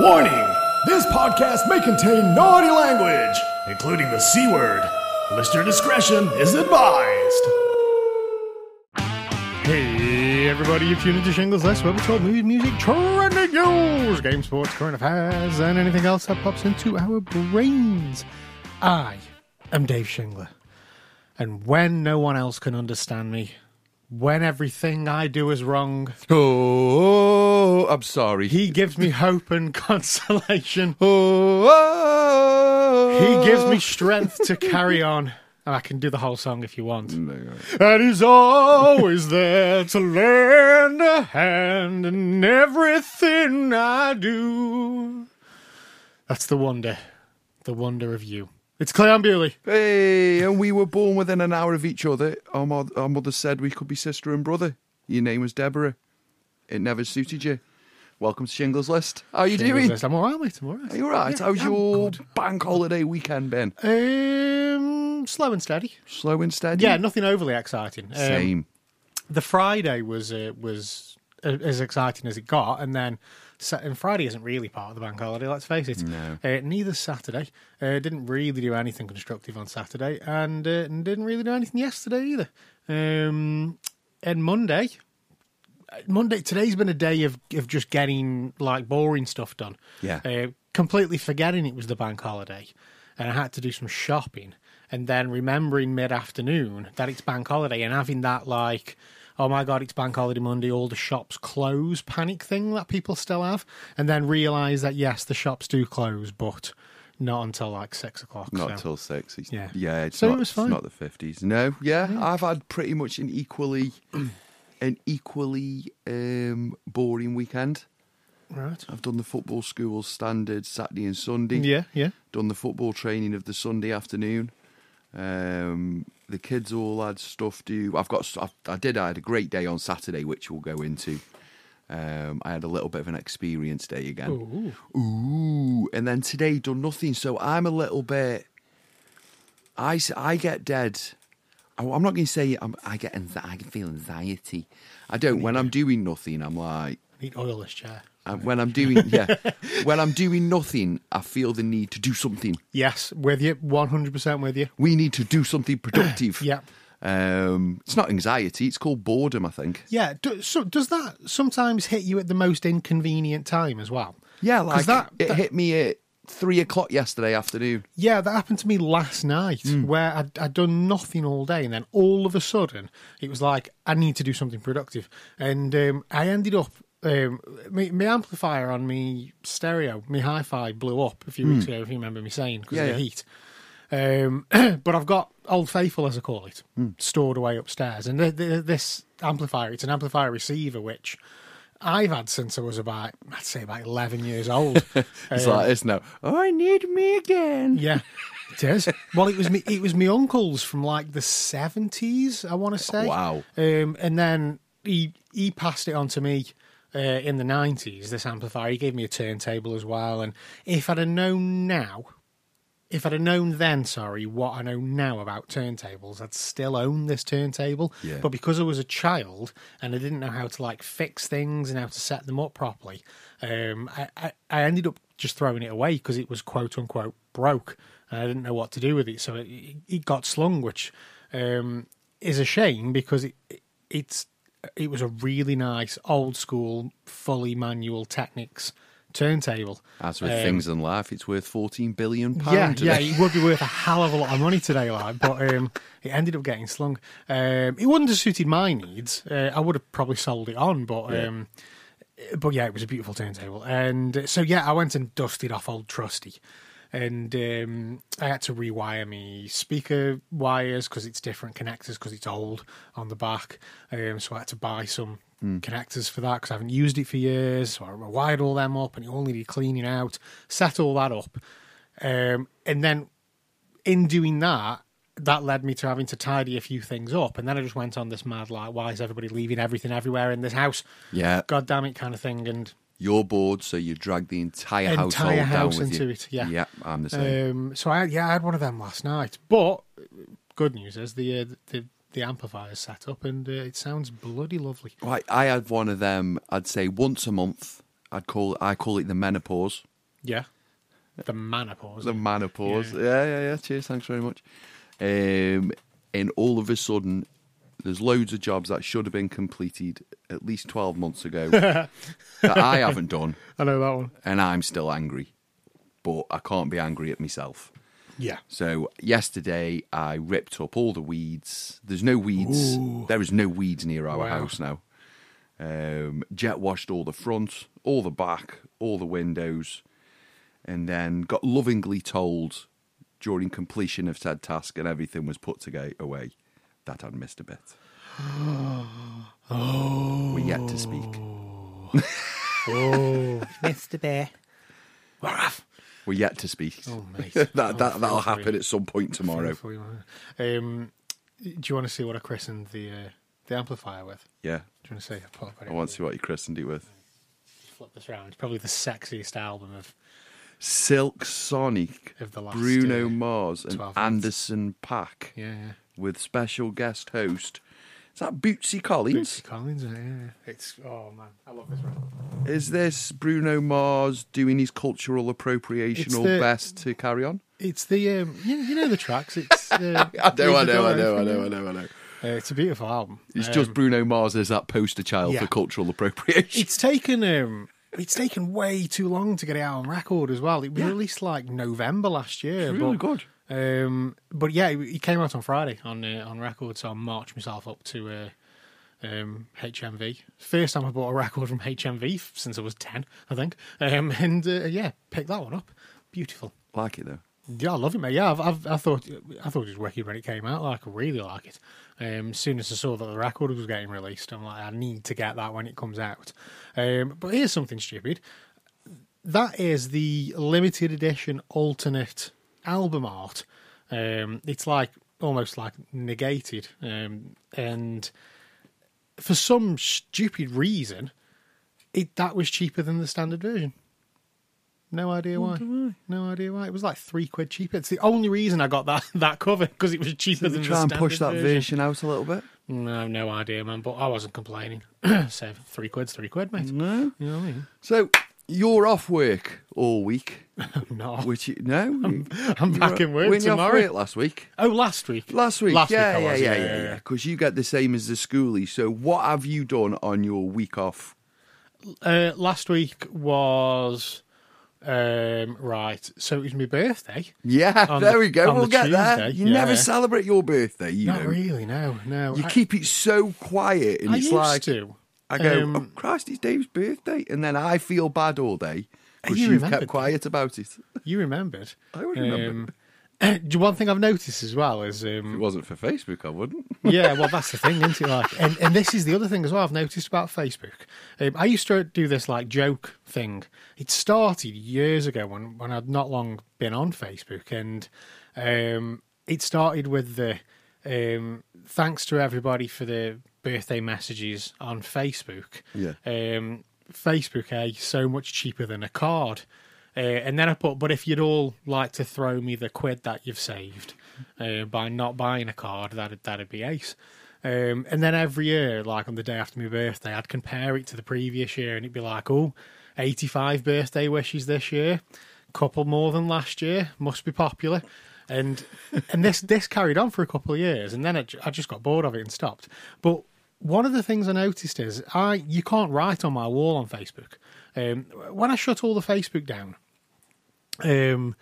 Warning! This podcast may contain naughty language, including the C word. Listener discretion is advised. Hey everybody, you've tuned into Shingler's List, where we talk movies, music, trending news, game, sports, current affairs, and anything else that pops into our brains. I am Dave Shingler, and when no one else can understand me, when everything I do is wrong, Oh, I'm sorry. he gives me hope and consolation. oh, He gives me strength to carry on. And I can do the whole song if you want. Mm, and he's always there to lend a hand in everything I do. That's the wonder, the wonder of you. It's Cleon Bewley. Hey, and we were born within an hour of each other. Our, mo- our mother said we could be sister and brother. Your name was Deborah. It never suited you. Welcome to Shingler's List. How are you doing? I'm all right, mate. I'm all right. Are you alright? Yeah, How's I'm your good. bank holiday weekend been? Um, slow and steady. Slow and steady? Yeah, nothing overly exciting. Um, Same. the Friday was uh, was as exciting as it got, and then and Friday isn't really part of the bank holiday. Let's face it. No. Uh, neither Saturday. Uh, didn't really do anything constructive on Saturday, and, uh, didn't really do anything yesterday either. Um, and Monday. uh, Monday today's been a day of of just getting like boring stuff done. Yeah. Uh, completely forgetting it was the bank holiday, and I had to do some shopping, and then remembering mid afternoon that it's bank holiday, and having that like, oh my god, it's bank holiday Monday, all the shops close panic thing that people still have, and then realise that yes, the shops do close, but not until like six o'clock. Not so. till six. It's, Yeah. yeah. It's So it not, was it's fine. not the fifties. No, yeah, I've had pretty much an equally, an equally um, boring weekend. right. I've done the football school standard Saturday and Sunday. Yeah, yeah. Done the football training of the Sunday afternoon. Um, the kids all had stuff due. I've got. I, I did. I had a great day on Saturday, which we'll go into. Um, I had a little bit of an experience day again. Ooh. Ooh, and then today done nothing. So I'm a little bit. I, I get dead. I, am not going to say I'm, I get I can feel anxiety. I don't. When I'm doing nothing, I'm like. I Need oil this chair. When I'm doing yeah, when I'm doing nothing, I feel the need to do something. Yes, with you, one hundred percent with you. We need to do something productive. Yeah. Um, it's not anxiety. It's called boredom. I think. Yeah. Do, so does that sometimes hit you at the most inconvenient time as well? Yeah, like that- it that- hit me at three o'clock yesterday afternoon. Yeah, that happened to me last night Hmm. where I'd, I'd done nothing all day, and then all of a sudden it was like I need to do something productive, and um, I ended up. Um, my, my amplifier on me stereo, my hi-fi blew up a few weeks ago. If you remember me saying because. Yeah, of the yeah. heat. Um, but I've got Old Faithful, as I call it, Hmm. stored away upstairs, and th th this amplifier, it's an amplifier receiver which I've had since I was about, I'd say about eleven years old. It's Um, like this now. Oh, I need me again. yeah, it is. Well, it was me. It was me uncle's from like the seventies. I want to say. Wow. Um, and then he he passed it on to me uh, in the nineties. This amplifier. He gave me a turntable as well. And if I'd have known now, if I'd have known then, sorry, what I know now about turntables, I'd still own this turntable. Yeah. But because I was a child and I didn't know how to like fix things and how to set them up properly, um, I, I, I ended up just throwing it away because it was quote unquote broke and I didn't know what to do with it. So it, it got slung, which um, is a shame because it, it's it was a really nice old school, fully manual Technics turntable. As with Um, things in life, it's worth fourteen billion yeah, pounds. yeah, it would be worth a hell of a lot of money today, like, but um, it ended up getting slung. Um, it wouldn't have suited my needs. Uh, I would have probably sold it on, but Yeah. um, but yeah, it was a beautiful turntable, and uh, so yeah, I went and dusted off old Trusty, and um, I had to rewire me speaker wires because it's different connectors because it's old on the back. Um, so I had to buy some connectors for that because I haven't used it for years. So I wired all them up, and it all needed cleaning out. Set all that up, um, and then in doing that. That led me to having to tidy a few things up, and then I just went on this mad like, why is everybody leaving everything everywhere in this house? Yeah. God damn it, kind of thing, and You're bored, so you drag the entire, Entire household house down with into you. it, yeah. Yeah, I'm the same. Um, so I yeah, I had one of them last night. But good news is the uh, the the amplifier's set up and uh, it sounds bloody lovely. Right, I had one of them. I'd say once a month. I'd call I call it the menopause. Yeah. The menopause. The menopause. Yeah. yeah, yeah, Cheers, thanks very much. Um, and all of a sudden, there's loads of jobs that should have been completed at least 12 months ago that I haven't done, I know that one. and I'm still angry. But I can't be angry at myself. Yeah. So yesterday I ripped up all the weeds. There's no weeds. There is no weeds near our Wow. house now. Um, jet washed all the front, all the back, all the windows, and then got lovingly told during completion of said task and everything was put to away that I'd missed a bit. oh. We're yet to speak. Oh, Mr. Bear. We're off. We yet to speak. Oh, mate. that Oh, that that'll happen free. at some point tomorrow. Feel free. Um, do you want to see what I christened the uh, the amplifier with? Yeah, Do you want to see? I'll pull I want to see what you christened it with. Flip this around. It's probably the sexiest album of. Silk Sonic, Of the last, Bruno uh, Mars, and Anderson Paak Yeah, yeah. With special guest host. Is that Bootsy Collins? Bootsy Collins. Yeah. It's oh man, I love this record. Is this Bruno Mars doing his cultural appropriation or best to carry on? It's the um, you, you know the tracks. It's uh, I know, I Leave the know, I Door know, I know. I know, I know. Uh, it's a beautiful album. It's Um, just Bruno Mars as that poster child yeah. for cultural appropriation. It's taken um, it's taken way too long to get it out on record as well. It was Yeah. released like November last year. It's really good. Um, but yeah, it, it came out on Friday on uh, on record, so I marched myself up to uh, um, HMV. First time I bought a record from HMV since I was ten, I think. Um, and uh, yeah, picked that one up. Beautiful. Like it though. Yeah, I love it, mate. Yeah, I've, I've, I thought I thought it was wicked when it came out. Like, I really like it. Um, as soon as I saw that the record was getting released, I'm like, I need to get that when it comes out. Um, but here's something stupid. That is the limited edition alternate album art. Um, it's like almost like negated, um, and for some stupid reason, it that was cheaper than the standard version. No idea why. No idea why. It was like three quid cheaper. It's the only reason I got that that cover because it was cheaper than Try the and push that version. version out a little bit. No, no idea, man. But I wasn't complaining. so three quid's three quid, mate. No. You know what I mean? So you're off work all week. No, Which you, no, I'm back in work When you off tomorrow. work last week? Oh, last week. Last week, Last yeah, week I was, yeah, yeah, yeah, yeah, yeah, yeah. Because you get the same as the schoolie. So, what have you done on your week off? Uh, last week was um, right. So it was my birthday. Yeah, there the- we go. We'll get there. You yeah. never celebrate your birthday, you Not know. really. No, no. You I, keep it so quiet, and I it's used like to. I go, Um, "Oh Christ, it's Dave's birthday," and then I feel bad all day because You you've kept quiet about it. You remembered. I would remember. Um, do- one thing I've noticed as well is If it um, wasn't for Facebook, I wouldn't. yeah, well, that's the thing, isn't it? Like, and, and this is the other thing as well. I've noticed about Facebook. Um, I used to do this like joke thing. It started years ago when when I'd not long been on Facebook, and um, it started with the um, thanks to everybody for the birthday messages on Facebook. Yeah. Um, Facebook, eh, so much cheaper than a card. Uh, and then I put, but if you'd all like to throw me the quid that you've saved uh, by not buying a card, that'd that'd be ace. Um, and then every year, like on the day after my birthday, I'd compare it to the previous year, and it'd be like, oh, 85 birthday wishes this year, couple more than last year, must be popular. And and this this carried on for a couple of years, and then it, I just got bored of it and stopped. But one of the things I noticed is I you can't write on my wall on Facebook. Um, when I shut all the Facebook down, um,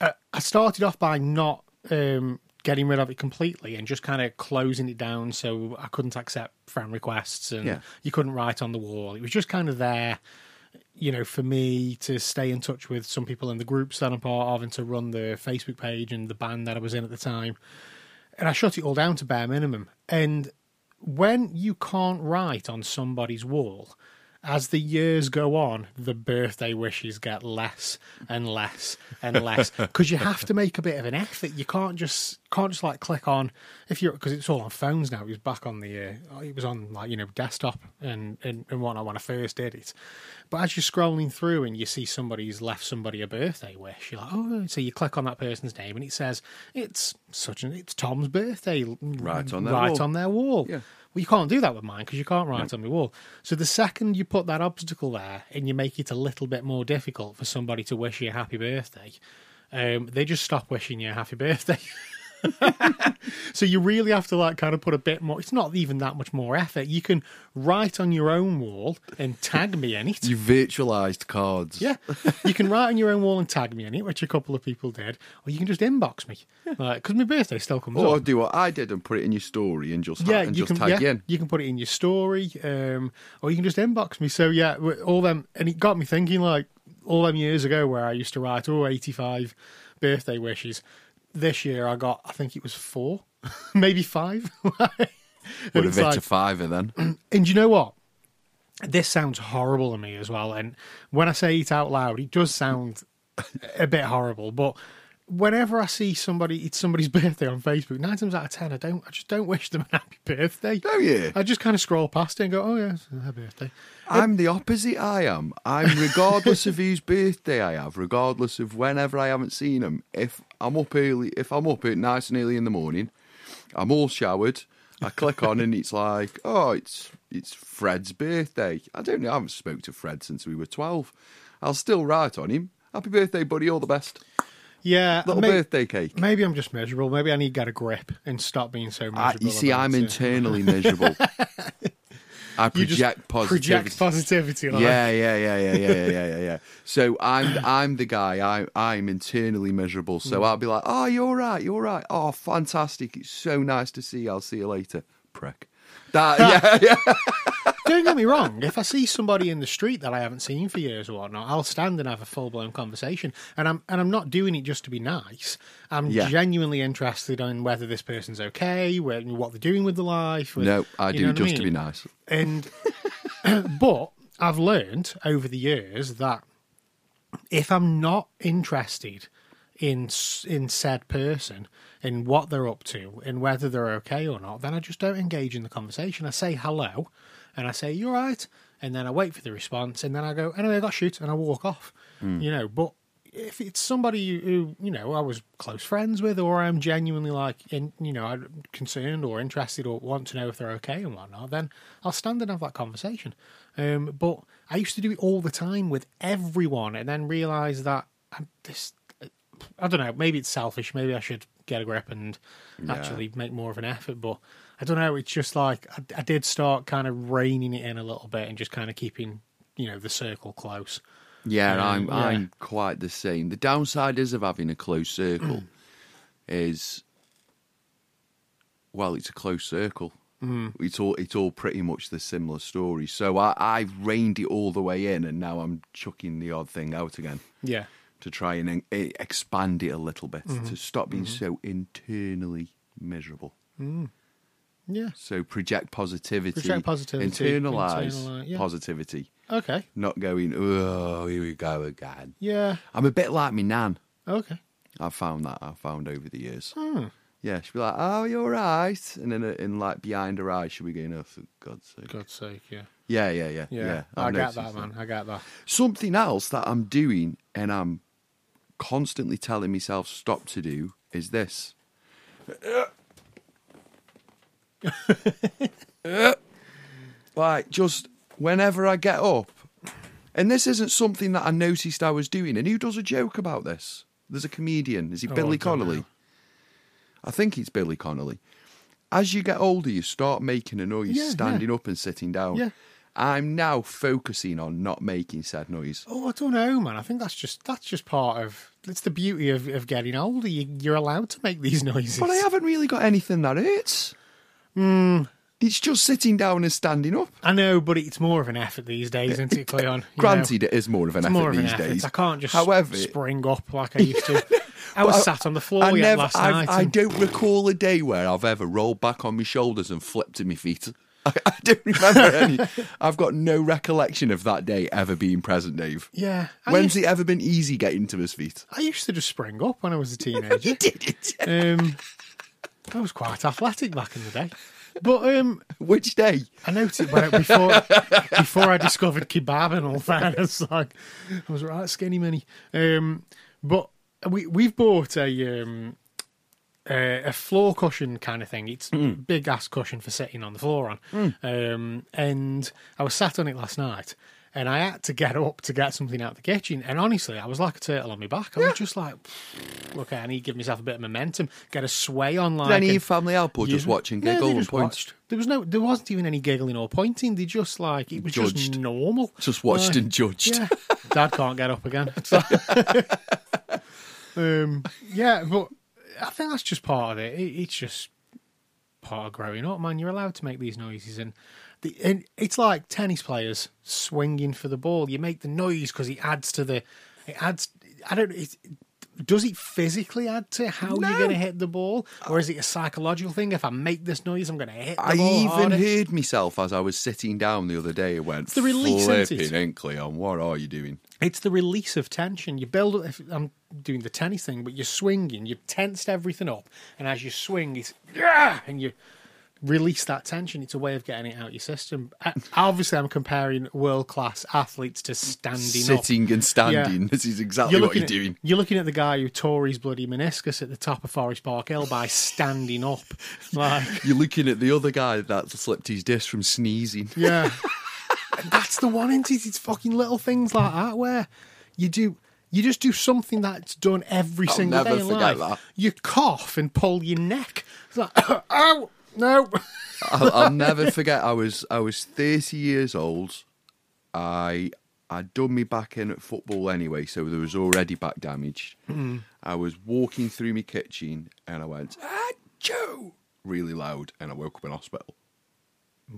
I, started off by not um, getting rid of it completely and just kind of closing it down so I couldn't accept friend requests and Yeah. you couldn't write on the wall. It was just kind of there, you know, for me to stay in touch with some people in the groups that I'm part of and to run the Facebook page and the band that I was in at the time. And I shut it all down to bare minimum. And when you can't write on somebody's wall, as the years go on, the birthday wishes get less and less and less because you have to make a bit of an effort. You can't just can't just like click on if you're because it's all on phones now. It was back on the uh, it was on like you know desktop and, and and whatnot when I first did it. But as you're scrolling through and you see somebody's left somebody a birthday wish, you're like, oh, so you click on that person's name and it says it's such an it's Tom's birthday Right on their right wall. on their wall. Yeah. Well, you can't do that with mine because you can't write on my wall. So the second you put that obstacle there and you make it a little bit more difficult for somebody to wish you a happy birthday, um, they just stop wishing you a happy birthday. so you really have to like kind of put a bit more. It's not even that much more effort. You can write on your own wall and tag me in it. You virtualized cards. Yeah, you can write on your own wall and tag me in it, which a couple of people did, or you can just inbox me, because my birthday still comes Or up. do what I did and put it in your story and just Yeah, and you just can. tag yeah, you in. you can put it in your story, um, or you can just inbox me. So yeah, all them, and it got me thinking like all them years ago where I used to write oh 85 birthday wishes. This year I got, I think it was four, maybe five. Would have hit a fiver then. and you know what? This sounds horrible to me as well. And when I say it out loud, it does sound a bit horrible. But whenever I see somebody, it's somebody's birthday on Facebook, nine times out of ten, I don't, I just don't wish them a happy birthday. Oh, don't you? I just kind of scroll past it and go, oh yeah, happy birthday. I'm the opposite. I am. I'm regardless of whose birthday I have, regardless of whenever I haven't seen them. If I'm up early, if I'm up at nice and early in the morning, I'm all showered. I click on and it's like, oh, it's it's Fred's birthday. I don't know. I haven't spoke to Fred since we were twelve. I'll still write on him. Happy birthday, buddy. All the best. Yeah, Little may- birthday cake. Maybe I'm just miserable. Maybe I need to get a grip and stop being so ah, I, miserable. you see, I'm it. internally miserable. I project positivity. Project positivity. Like. Yeah, yeah, yeah, yeah, yeah, yeah, yeah, yeah, yeah. So I'm I'm the guy. I I'm internally miserable. So hmm. I'll be like, oh, you're right, you're right. Oh, fantastic! It's so nice to see. you. I'll see you later, prick. That yeah, yeah. Don't get me wrong. If I see somebody in the street that I haven't seen for years or whatnot, I'll stand and have a full blown conversation. And I'm and I'm not doing it just to be nice. I'm Yeah. genuinely interested in whether this person's okay, where, what they're doing with their life. with- No, I do know what just to be nice. And but I've learned over the years that if I'm not interested in in said person in what they're up to and whether they're okay or not, then I just don't engage in the conversation. I say hello, and I say you're right, and then I wait for the response, and then I go anyway, I got shoot, and I walk off. You know, but if it's somebody who you know I was close friends with, or I'm genuinely like in you know concerned or interested or want to know if they're okay and whatnot, then I'll stand and have that conversation. Um, but I used to do it all the time with everyone, and then realize that I'm this. I don't know. Maybe it's selfish. Maybe I should get a grip and actually make more of an effort. But I don't know. It's just like I, I did start kind of reining it in a little bit and just kind of keeping you know the circle close. Yeah, Um, I'm yeah. I'm quite the same. The downside is of having a close circle is well, it's a close circle. Mm. It's all it's all pretty much the similar story. So I I've reined it all the way in, and now I'm chucking the odd thing out again Yeah. to try and eh, expand it a little bit to stop being so internally miserable. Yeah. So project positivity, Project positivity, internalize internali- yeah. positivity, Okay. not going oh here we go again. Yeah. I'm a bit like me nan. Okay. I've found that. I've found over the years. Hmm. Yeah, she'll be like, "Oh, you're right," and then, uh, in like behind her eyes, she'll be going, "Oh, for God's sake!" God's sake. Yeah. Yeah, yeah, yeah, Yeah. yeah. I get noticed that, man. I get that. Something else that I'm doing and I'm constantly telling myself stop to do is this. like just whenever I get up, and this isn't something that I noticed I was doing. And who does a joke about this? There's a comedian. Is he Oh, Billy don't Connolly? I think it's Billy Connolly. As you get older, you start making a noise, Yeah, yeah. standing up and sitting down. Yeah. I'm now focusing on not making said noise. Oh, I don't know, man. I think that's just that's just part of. It's the beauty of, of getting older. You, you're allowed to make these noises. But I haven't really got anything that hurts. Hmm. It's just sitting down and standing up. I know, but it's more of an effort these days, isn't it, Cleon? You know? Granted, it is more of an effort more of an these effort. days. I can't just However, spring up like I used to. I was But sat on the floor I never, last I've- night. I and- don't recall a day where I've ever rolled back on my shoulders and flipped to my feet. I, I don't remember any. I've got no recollection of that day ever being present, Dave. yeah. I When's used, it ever been easy getting to his feet? I used to just spring up when I was a teenager. you Did it? um, I was quite athletic back in the day. But um, Which day? I noticed when before before I discovered kebab and all that, I was like, I was right skinny mini. Um, but we we've bought a um, uh, a floor cushion kind of thing. It's Hmm. big ass cushion for sitting on the floor on. Um, and I was sat on it last night, and I had to get up to get something out the kitchen. And honestly, I was like a turtle on my back. I was just like, okay, I need to give myself a bit of momentum, get a sway on. Like Did any of your family help or just watching Yeah, giggle they and just point? watched. There was no, there wasn't even any giggling or pointing. They just like it was just Judged. normal. Just watched Like, and judged. Yeah, Dad can't get up again. Um, yeah, but I think that's just part of it. it. It's just part of growing up, man. You're allowed to make these noises, and the and it's like tennis players swinging for the ball. You make the noise because it adds to the. It adds. I don't. It, does it physically add to how you're going to hit the ball, or is it a psychological thing? If I make this noise, I'm going to hit the I even harder? heard myself as I was sitting down the other day. It went, the release, it? flipping ain't Cleon, what are you doing? It's the release of tension. You build up. If I'm doing the tennis thing, but you're swinging. You've tensed everything up, and as you swing, it's yeah, and you release that tension. It's a way of getting it out your system. Obviously, I'm comparing world class athletes to standing up. Sitting and standing. Yeah. This is exactly You're what you're at, doing. you're looking at the guy who tore his bloody meniscus at the top of Forest Park Hill by standing up. Like, You're looking at the other guy that slipped his disc from sneezing. Yeah. and that's the one, isn't it? It's fucking little things like that where you do you just do something that's done every I'll single day in forget life. that. You cough and pull your neck. It's like, oh no. I'll, I'll never forget. I was I was 30 years old. I I'd done me back in at football anyway, so there was already back damage. I was walking through my kitchen and I went, ah, Joe, really loud, and I woke up in hospital.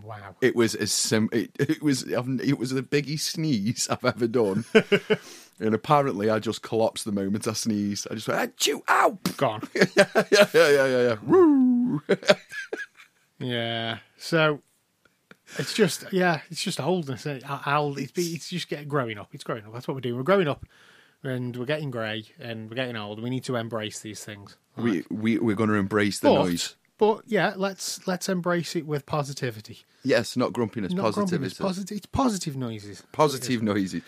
Wow. It was as sim- it, it was it was the biggest sneeze I've ever done. and apparently, I just collapsed the moment I sneezed. I just went, Achoo, ow! Gone. yeah, yeah, yeah, yeah, yeah. Woo! Yeah. So it's just yeah, it's just oldness. Eh? it? I- it's, it's just getting growing up. It's growing up. That's what we're doing. We're growing up, and we're getting grey, and we're getting old. We need to embrace these things. we, we, we're going to embrace the but, noise. but yeah, let's let's embrace it with positivity. Yes, not grumpiness, Not positivity. grumpiness, posit- it's positive noises. Positive noises.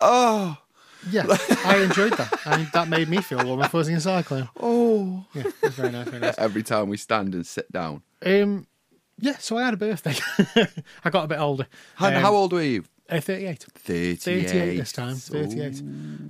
Oh, Yeah, I enjoyed that. I, that made me feel warm and fuzzy inside, Clem. oh. Yeah, it was very nice, very nice. Every time we stand and sit down. Um, yeah, so I had a birthday. I got a bit older. How, Um, how old were you? Uh, 38. 38. 38 this time. 38.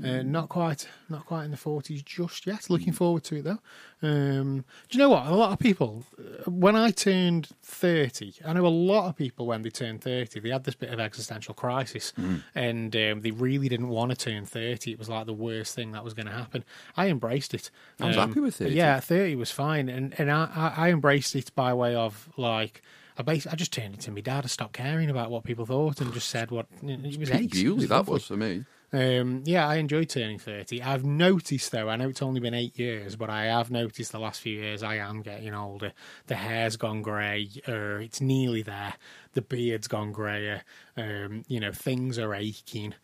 Uh, not quite, not quite in the 40s just yet. Looking forward to it though. Um, do you know what? A lot of people, uh, when I turned 30, I know a lot of people when they turned 30, they had this bit of existential crisis and um, they really didn't want to turn 30. It was like the worst thing that was going to happen. I embraced it. I was happy with 30. Yeah, 30 was fine. And, and I, I, I embraced it by way of like, I, bas- I just turned it to my dad. I stopped caring about what people thought and just said what it was was that was for me. Um, yeah, I enjoyed turning 30. I've noticed, though, I know it's only been eight years, but I have noticed the last few years I am getting older. The hair's gone grey, or it's nearly there. The beard's gone greyer. Um, you know, things are aching.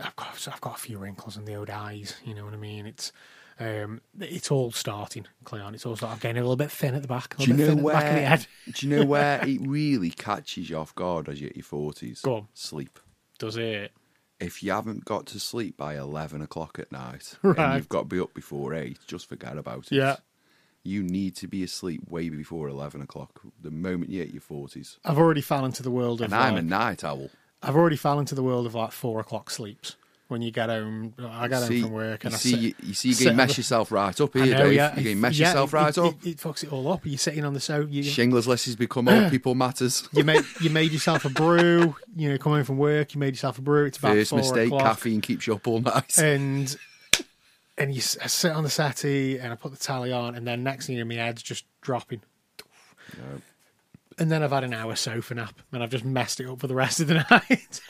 I've got, I've got a few wrinkles in the old eyes, you know what I mean? It's. Um, it's all starting, Cleon. It's all starting. I'm getting a little bit thin at the back. A Do you know thin at the back of the where? do you know where it really catches you off guard as you hit your forties? Go on. Sleep. Does it? If you haven't got to sleep by eleven o'clock at night, Right. and you've got to be up before eight, just forget about it. Yeah. You need to be asleep way before eleven o'clock. The moment you hit your forties, I've already fallen into the world of. and I'm a night owl. I've already fallen into the world of like four o'clock sleeps. When you get home, I get see, home from work and you I see, sit, you, you see, you can mess the- yourself right up here, know, Dave. yeah, you can mess yeah, yourself right it, up. It, it fucks it all up. You're sitting on the sofa. You, Shingler's list has become old people matters. you made you made yourself a brew. You know, coming home from work, you made yourself a brew. It's about First four mistake: o'clock, caffeine keeps you up all night. and and you I sit on the settee and I put the tally on, and then next thing you know, my head's just dropping. And then I've had an hour sofa nap, and I've just messed it up for the rest of the night.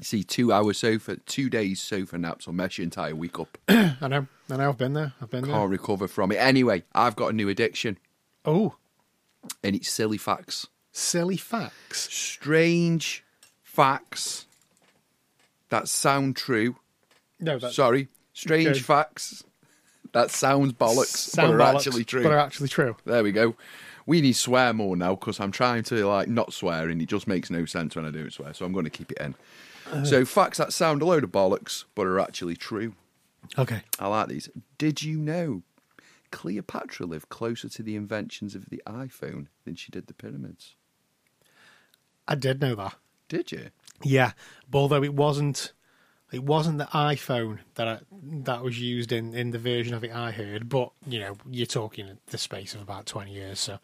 see, two hour sofa, two days sofa naps will mess your entire week up. I know, I know. I've been there. I've been there. Can't recover from it. Anyway, I've got a new addiction, Oh, and it's silly facts. silly facts. Strange facts that sound true. No, that's Sorry, strange Okay. facts that sounds bollocks, sound but are bollocks, actually true. But are actually true. There we go. We need swear more now because I'm trying to like not swear and it just makes no sense when I don't swear. So I'm going to keep it in. Uh. so facts that sound a load of bollocks but are actually true. Okay. I like these. Did you know Cleopatra lived closer to the inventions of the iPhone than she did the pyramids? I did know that. Did you? Yeah, but although it wasn't, it wasn't the iPhone that I, that was used in, in the version of it I heard. But you know, you're talking the space of about twenty years. So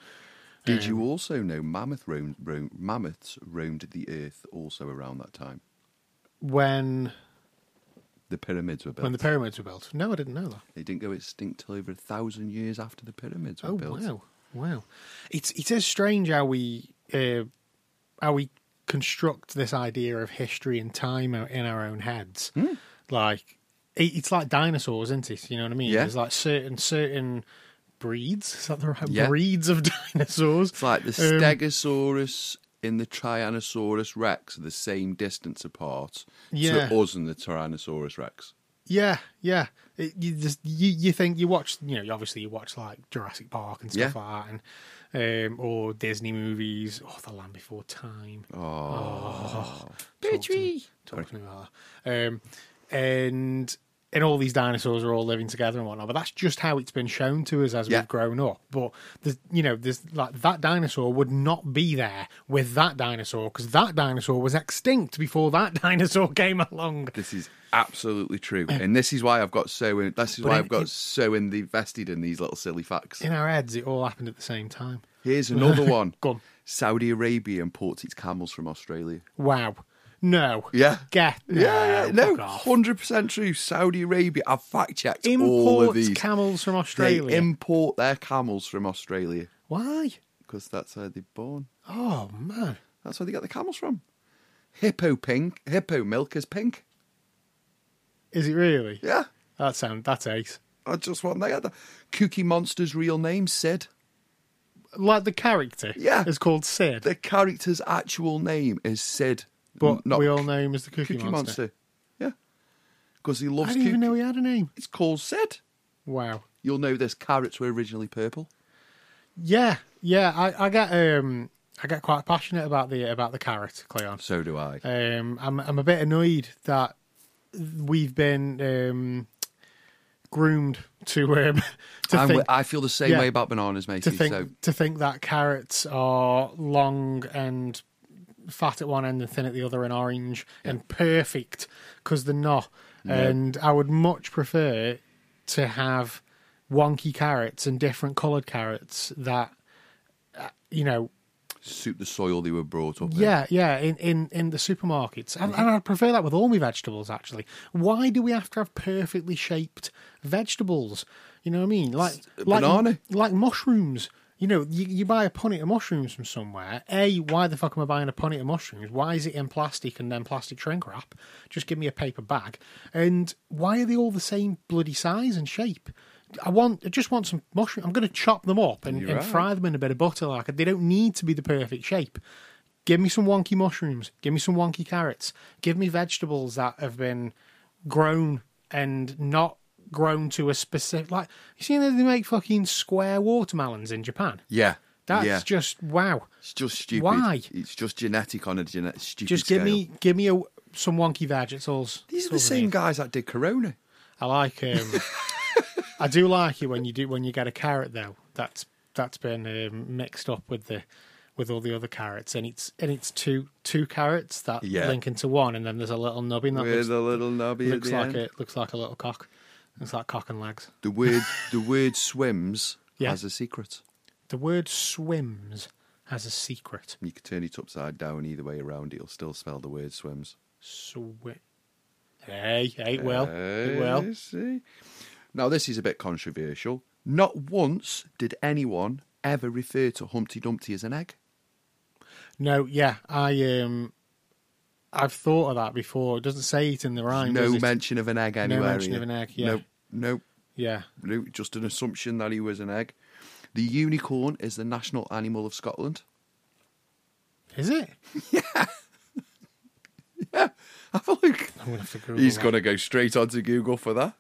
Did you also know mammoth roamed, roam, mammoths roamed the earth also around that time? when The pyramids were built. when the pyramids were built, no, I didn't know that. They didn't go extinct till over a thousand years after the pyramids were Oh built. wow, wow! It's it is strange how we uh, how we construct this idea of history and time in our own heads. Hmm. Like it's like dinosaurs, isn't it? You know what I mean? Yeah. There's like certain certain breeds. Is that the right Yeah. breeds of dinosaurs? It's like the Um, Stegosaurus in the Tyrannosaurus Rex are the same distance apart Yeah. to us and the Tyrannosaurus Rex. Yeah, yeah. It, you just you, you think you watch you know obviously you watch like Jurassic Park and stuff Yeah. like that, and um, or Disney movies, oh The Land Before Time. Oh, Talk to me, talk to me about that. Um, and and all these dinosaurs are all living together and whatnot. But that's just how it's been shown to us as Yeah. we've grown up. But there's, you know, there's like that dinosaur would not be there with that dinosaur because that dinosaur was extinct before that dinosaur came along. this is absolutely true, um, and this is why I've got so. In, this is But why in- I've got in- so invested in these little silly facts. In our heads, it all happened at the same time. Here's another one. Go on. Saudi Arabia imports its camels from Australia. Wow. No. Yeah. Get Yeah, yeah, no, hundred percent true. Saudi Arabia. I've fact checked all of these. camels from they Australia. import their camels from Australia Why? because that's where they're born. Oh man. That's where they get the camels from. Hippo pink, hippo milk is pink. Is it really? Yeah, That sound that's ace. I just want they the Cookie Monster's real name, Sid. Like the character. Yeah. Is called Sid. The character's actual name is Sid, but not we all know him as the Cookie, Cookie Monster. Monster. Yeah, because he loves I didn't even know he had a name. It's called Sid. Wow. You'll know this. Carrots were originally purple. Yeah, yeah. I, I get um I get quite passionate about the about the carrot, Cleon. So do I. Um, I'm I'm a bit annoyed that we've been um, groomed to um, to I'm think I feel the same yeah. way about bananas, mate. to think so to think that carrots are long and fat at one end and thin at the other and orange and perfect because they're not. And I would much prefer to have wonky carrots and different coloured carrots that uh, you know suit the soil they were brought up in. yeah, yeah, in, in, in the supermarkets. And, and I prefer that with all my vegetables, actually. Why do we have to have perfectly shaped vegetables? You know what I mean? Like, like, banana. like mushrooms. You know, you, you buy a punnet of mushrooms from somewhere. A, why the fuck am I buying a punnet of mushrooms? Why is it in plastic and then plastic shrink wrap? Just give me a paper bag. And why are they all the same bloody size and shape? I want, I just want some mushroom. I'm going to chop them up and, and right. fry them in a bit of butter. Like they don't need to be the perfect shape. Give me some wonky mushrooms. Give me some wonky carrots. Give me vegetables that have been grown and not grown to a specific. Like you see, they make fucking square watermelons in Japan. Yeah. That's yeah. just wow. It's just stupid. Why? It's just genetic on a genetic stupid Just give scale. me, give me a, some wonky vegetables. These are the same guys that did Corona. I like. Um, I do like it when you do when you get a carrot though. That's that's been um, mixed up with the with all the other carrots, and it's and it's two two carrots that Yeah. link into one, and then there's a little nubbin that With looks, a little nubby looks at the like end. it looks like a little cock. Looks like cock and legs. The word the word swims Yeah. has a secret. The word swims has a secret. You can turn it upside down either way around, it'll still spell the word swims. Swim. Hey, hey, well, it will. Uh, see. Now this is a bit controversial. Not once did anyone ever refer to Humpty Dumpty as an egg. No, yeah, I um, I've thought of that before. It doesn't say it in the rhyme. no mention of an egg anywhere. No mention of an egg, yeah. Nope. Nope. Yeah, No, just an assumption that he was an egg. The unicorn is the national animal of Scotland. is it? yeah. yeah. Have a look. I'm gonna have to Google He's that. going to go straight onto Google for that.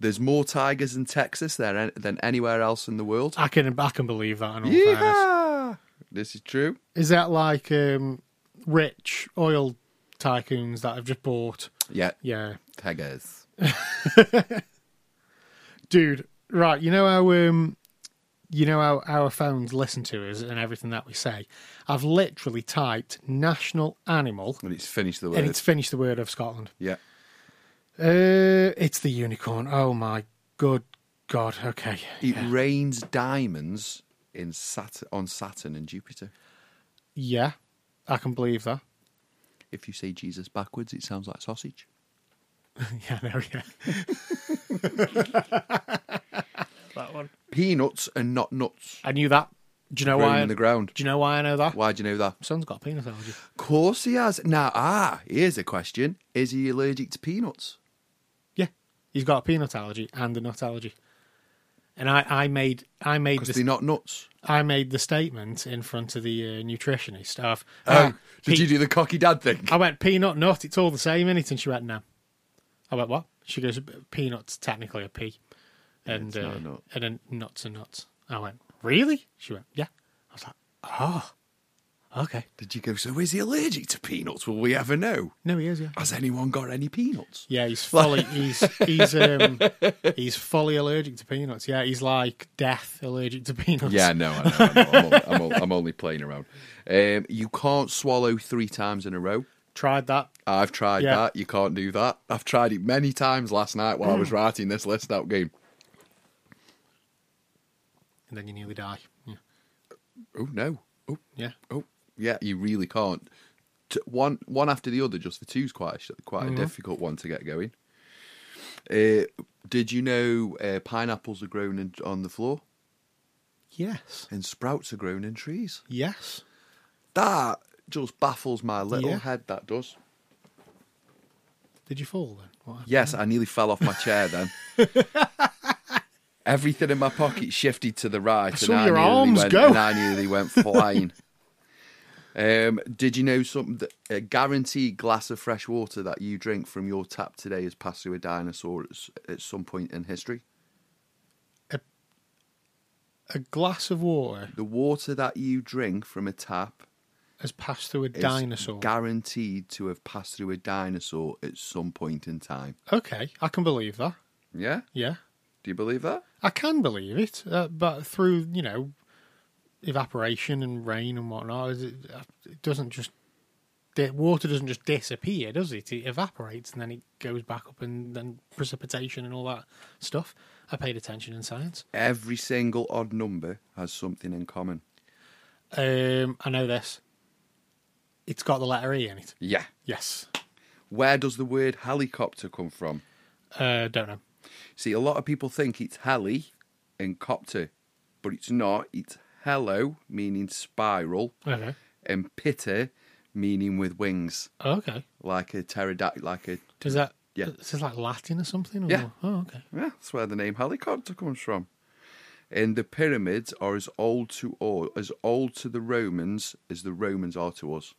There's more tigers in Texas there than anywhere else in the world. I can I can believe that. In all fairness. Yeehaw! This is true. Is that like um, rich oil tycoons that have just bought? Yeah, Yeah, tigers. dude. Right, you know how um, you know how our phones listen to us and everything that we say. I've literally typed national animal, And it's finished the word. and it's finished the word of Scotland. yeah. Uh, it's the unicorn. Oh my good god. Okay. It Yeah. rains diamonds in Saturn, on Saturn and Jupiter. yeah, I can believe that. If you say Jesus backwards, it sounds like sausage. yeah, no, yeah. that one. Peanuts and not nuts. I knew that. Do you know why? in the ground. Do you know why I know that? Why do you know that? Son's got a penis allergy. Of course he has. Now, ah, here's a question: Is he allergic to peanuts? Yeah, he's got a peanut allergy and a nut allergy. And I, I made, I made Because the, they're not nuts. I made the statement in front of the uh, nutritionist of, Oh, "Ah, did pe- you do the cocky dad thing? I went peanut nut. It's all the same, is it? And she went no. I went what? She goes peanuts technically a pea, and a uh, nut. and then nuts are nuts. I went really? She went yeah. I was like oh, okay. Did you go? So is he allergic to peanuts? Will we ever know? No, he is yeah. Has anyone got any peanuts? Yeah, he's fully he's he's um he's fully allergic to peanuts. Yeah, he's like death allergic to peanuts. Yeah, no, I know. I know. I'm, only, I'm, only, I'm only playing around. Um, you can't swallow three times in a row. tried that. I've tried Yeah. that. You can't do that. I've tried it many times last night while I was writing this list out game. and then you nearly die. Yeah. Oh no. Oh Yeah. oh yeah. You really can't. T- one one after the other, just for two's quite a, quite a difficult one to get going. Uh, did you know uh, pineapples are grown in, on the floor Yes. and sprouts are grown in trees? Yes. That just baffles my little Yeah. head. That does. Did you fall then? What? Yes, I nearly fell off my chair then. Everything in my pocket shifted to the right, and, saw I your nearly arms went, go. and I nearly went flying. um, did you know something? That a guaranteed glass of fresh water that you drink from your tap today has passed through a dinosaur at, at some point in history? A glass of water The water that you drink from a tap has passed through a dinosaur. guaranteed to have passed through a dinosaur at some point in time. okay, I can believe that. Yeah, Yeah, do you believe that? I can believe it. Uh, but through you know evaporation and rain and whatnot, it, it doesn't just the water doesn't just disappear, does it? It evaporates and then it goes back up, and then precipitation and all that stuff. I paid attention in science. Every single odd number has something in common. Um, I know this. It's got the letter E in it. Yeah. Yes. Where does the word helicopter come from? Uh, don't know. See, a lot of people think it's heli and copter, but it's not. It's hello, meaning spiral, Okay. and pitter, meaning with wings, Okay. like a pterodactyl, like a. Does that? Yeah. Is this like Latin or something? Or? Yeah. Oh, okay. Yeah, that's where the name helicopter comes from. And the pyramids are as old to all, as old to the Romans as the Romans are to us.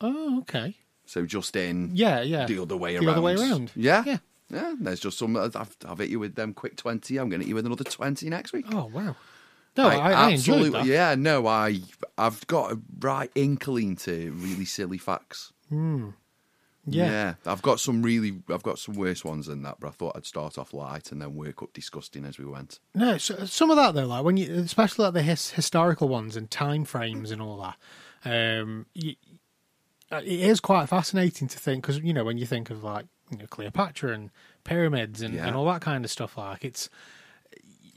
Oh, okay. So just in Yeah, yeah. the other way around. The around. other way around. Yeah. Yeah. Yeah, there's just some. I've, I've hit you with them quick 20. I'm going to hit you with another 20 next week. Oh, wow. No, I, I, enjoyed that. Yeah, no, I, I've got a right inkling to really silly facts. Yeah. I've got some really, I've got some worse ones than that, but I thought I'd start off light and then work up disgusting as we went. No, so, some of that though, like when you, especially like the his, historical ones and time frames and all that, um, you, it is quite fascinating to think because you know when you think of like you know Cleopatra and pyramids and, Yeah. and all that kind of stuff, like it's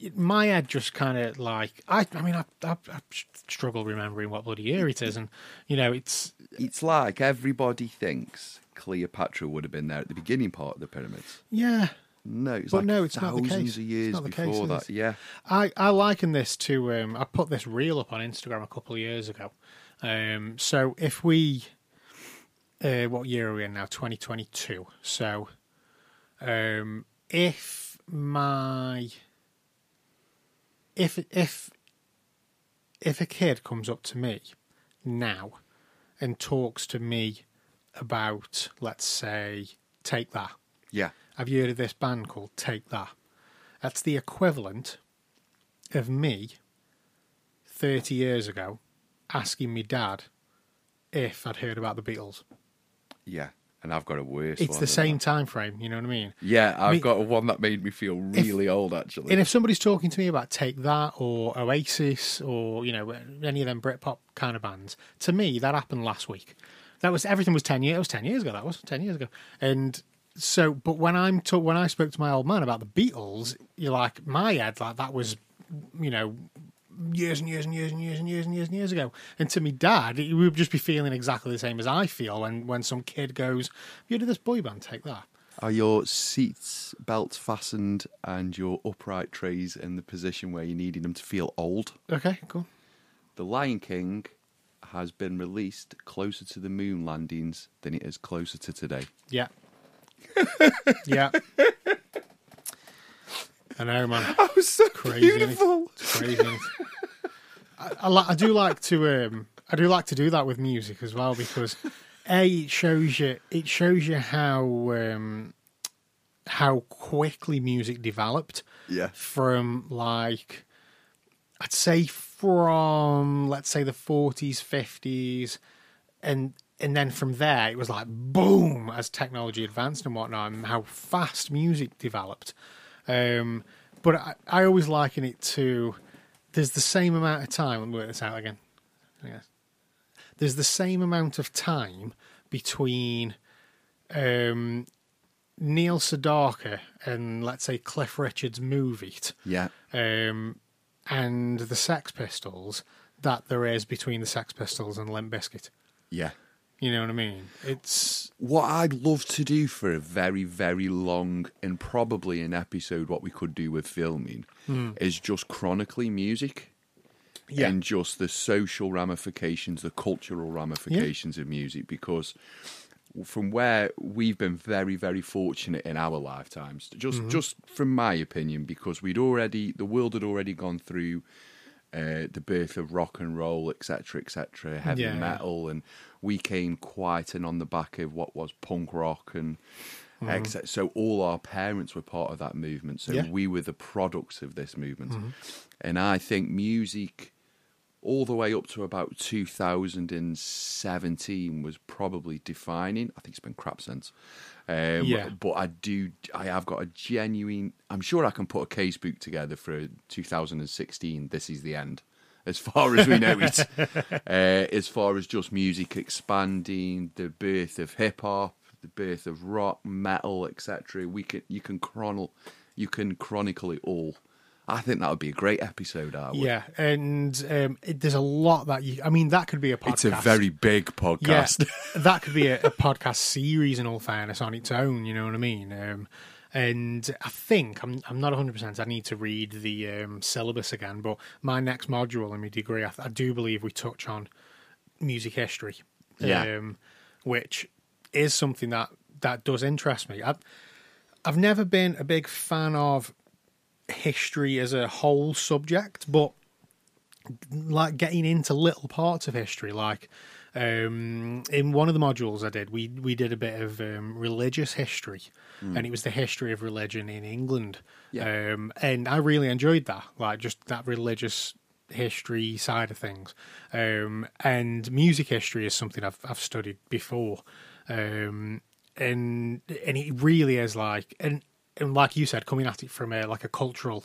it, my head just kind of like I, I mean I, I, I struggle remembering what bloody year it is, and you know it's It's like everybody thinks Cleopatra would have been there at the beginning part of the pyramids. yeah. No, it's But like no, it's not the thousands case. of It's years not the before is that. Yeah. I, I liken this to um, I put this reel up on Instagram a couple of years ago. Um, so if we, uh, what year are we in now? Twenty twenty two. So, um, if my, if if if a kid comes up to me now and talks to me about, let's say, take that. Yeah. Have you heard of this band called Take That? That's the equivalent of me 30 years ago asking me dad if I'd heard about the Beatles. Yeah. and I've got a worse. It's the same that. time frame. You know what I mean? Yeah, I've mean- got a one that made me feel really old. Actually, And if somebody's talking to me about Take That or Oasis or you know any of them Britpop kind of bands, to me that happened last week. That was everything was ten years. It was ten years ago. That was ten years ago. And so, but when I'm to, when I spoke to my old man about the Beatles, you're like my head like that was, you know, years and years and years and years and years and years and years ago. And to me, dad, he would just be feeling exactly the same as I feel when when some kid goes, "You did this boy band, take that." Are your seats belts fastened and your upright trays in the position where you needed them to feel old? Okay, cool. The Lion King has been released closer to the moon landings than it is closer to today. Yeah. yeah. I know, man. That was so Crazy? It's crazy. I, I, I do like to um, I do like to do that with music as well because a it shows you it shows you how um, how quickly music developed Yeah. from like I'd say from let's say the forties, fifties, and and then from there it was like boom as technology advanced and whatnot, and how fast music developed. Um, but I, I always liken it to there's the same amount of time. Let me work this out again. Yes. There's the same amount of time between um, Neil Sedaka and let's say Cliff Richard's Move It Yeah. um, and the Sex Pistols that there is between the Sex Pistols and Limp Bizkit. Yeah. You know what I mean? It's What I'd love to do for a very, very long and probably an episode, what we could do with filming, hmm. is just chronically music. Yeah. And just the social ramifications, the cultural ramifications of music, because from where we've been very, very fortunate in our lifetimes, just mm-hmm. just from my opinion, because we'd already the world had already gone through uh, the birth of rock and roll, etc., etc., heavy Yeah, metal, and we came quite and on the back of what was punk rock and. etc. So all our parents were part of that movement. So Mm-hmm. Yeah. Mm-hmm. we were the products of this movement, and I think music, all the way up to about 2017, was probably defining. I think it's been crap since. Um, Yeah. But I do. I have got a genuine. I'm sure I can put a case book together for 2016. This is the end, as far as we know it. uh, as far as just music expanding, the birth of hip hop, the birth of rock, metal, etc. We can you can chronicle you can chronicle it all. I think that would be a great episode. I would. yeah, and um, it, there's a lot that you. I mean, that could be a podcast. It's a very big yeah, podcast. that could be a, a podcast series in all fairness on its own. You know what I mean? Um, and I think I'm I'm not 100. percent I need to read the um, syllabus again, but my next module in my degree, I, I do believe we touch on music history. Yeah. um, which is something that that does interest me. I've I've never been a big fan of history as a whole subject, but like getting into little parts of history, like um, in one of the modules I did, we we did a bit of um, religious history, and it was the history of religion in England. Yeah. Um, and I really enjoyed that, like just that religious history side of things. Um, and music history is something I've I've studied before, um, and and it really is like and and like you said, coming at it from a like a cultural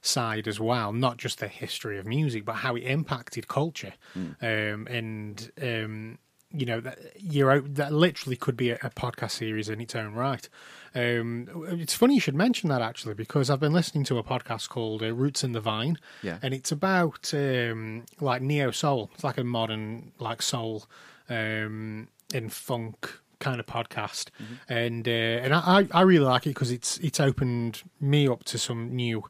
side as well, not just the history of music, but how it impacted culture. Um, and um, you know, that you're out, that literally could be a, a podcast series in its own right. Um, it's funny you should mention that actually because I've been listening to a podcast called uh, Roots in the Vine, Yeah. and it's about um, like neo soul. It's like a modern like soul um, and funk kind of podcast, and uh, and I I really like it because it's it's opened me up to some new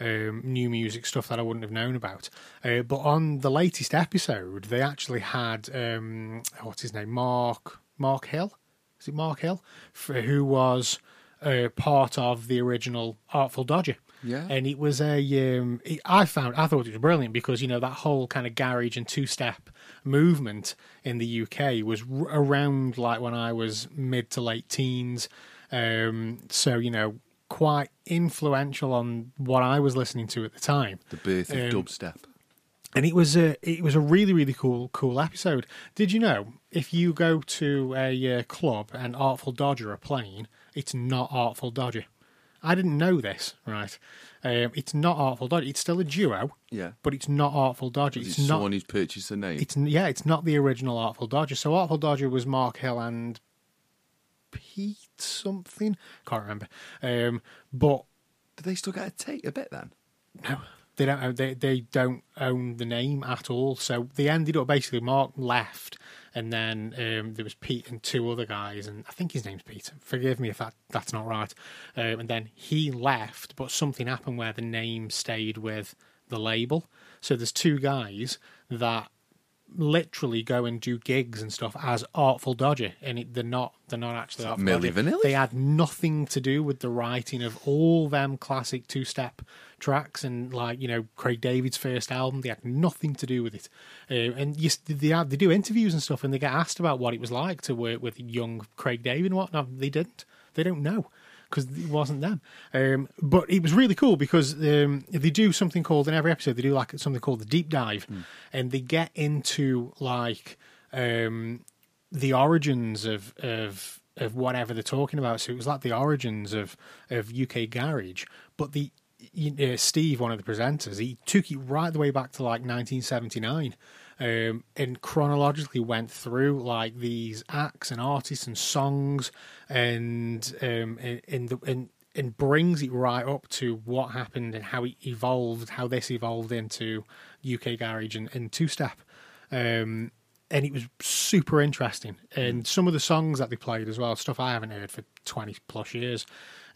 um, new music stuff that I wouldn't have known about. Uh, but on the latest episode, they actually had um, what's his name, Mark Mark Hill. Is it Mark Hill, f who was uh, part of the original Artful Dodger? Yeah. and it was a. Um, it, I found I thought it was brilliant because you know that whole kind of garage and two step movement in the UK was r- around like when I was mid to late teens. Um, so you know, quite influential on what I was listening to at the time. the birth of Um, dubstep. and it was a it was a really really cool cool episode. Did you know if you go to a uh, club and Artful Dodger are playing, it's not Artful Dodger. I didn't know this, right? Um, it's not Artful Dodger. It's still a duo, Yeah. but it's not Artful Dodger. It's It's not. someone who's purchased the name. It's yeah, it's not the original Artful Dodger. So Artful Dodger was Mark Hill and Pete something. Can't remember. Um, but Do they still get a take a bit then? no, they don't. own- They they don't own the name at all. So they ended up basically Mark left, and then um, there was Pete and two other guys, and I think his name's Pete. Forgive me if that that's not right. Um, and then he left, but something happened where the name stayed with the label. So there's two guys that literally go and do gigs and stuff as Artful Dodger, and it, they're not they're not actually Artful Milli Dodger. Vanilli? They had nothing to do with the writing of all them classic two step tracks and like you know Craig David's first album. They had nothing to do with it, uh, and you, they have, they do interviews and stuff, and they get asked about what it was like to work with young Craig David and whatnot. They didn't. They don't know because it wasn't them. Um, but it was really cool because um, they do something called in every episode they do like something called the deep dive, and they get into like um, the origins of of of whatever they're talking about. So it was like the origins of of UK garage, but the uh, Steve, one of the presenters, he took it right the way back to like 1979, um, and chronologically went through like these acts and artists and songs, and um, and and, the, and and brings it right up to what happened and how it evolved, how this evolved into UK garage and, and two step. Um, and it was super interesting. And some of the songs that they played as well, stuff I haven't heard for 20 plus years.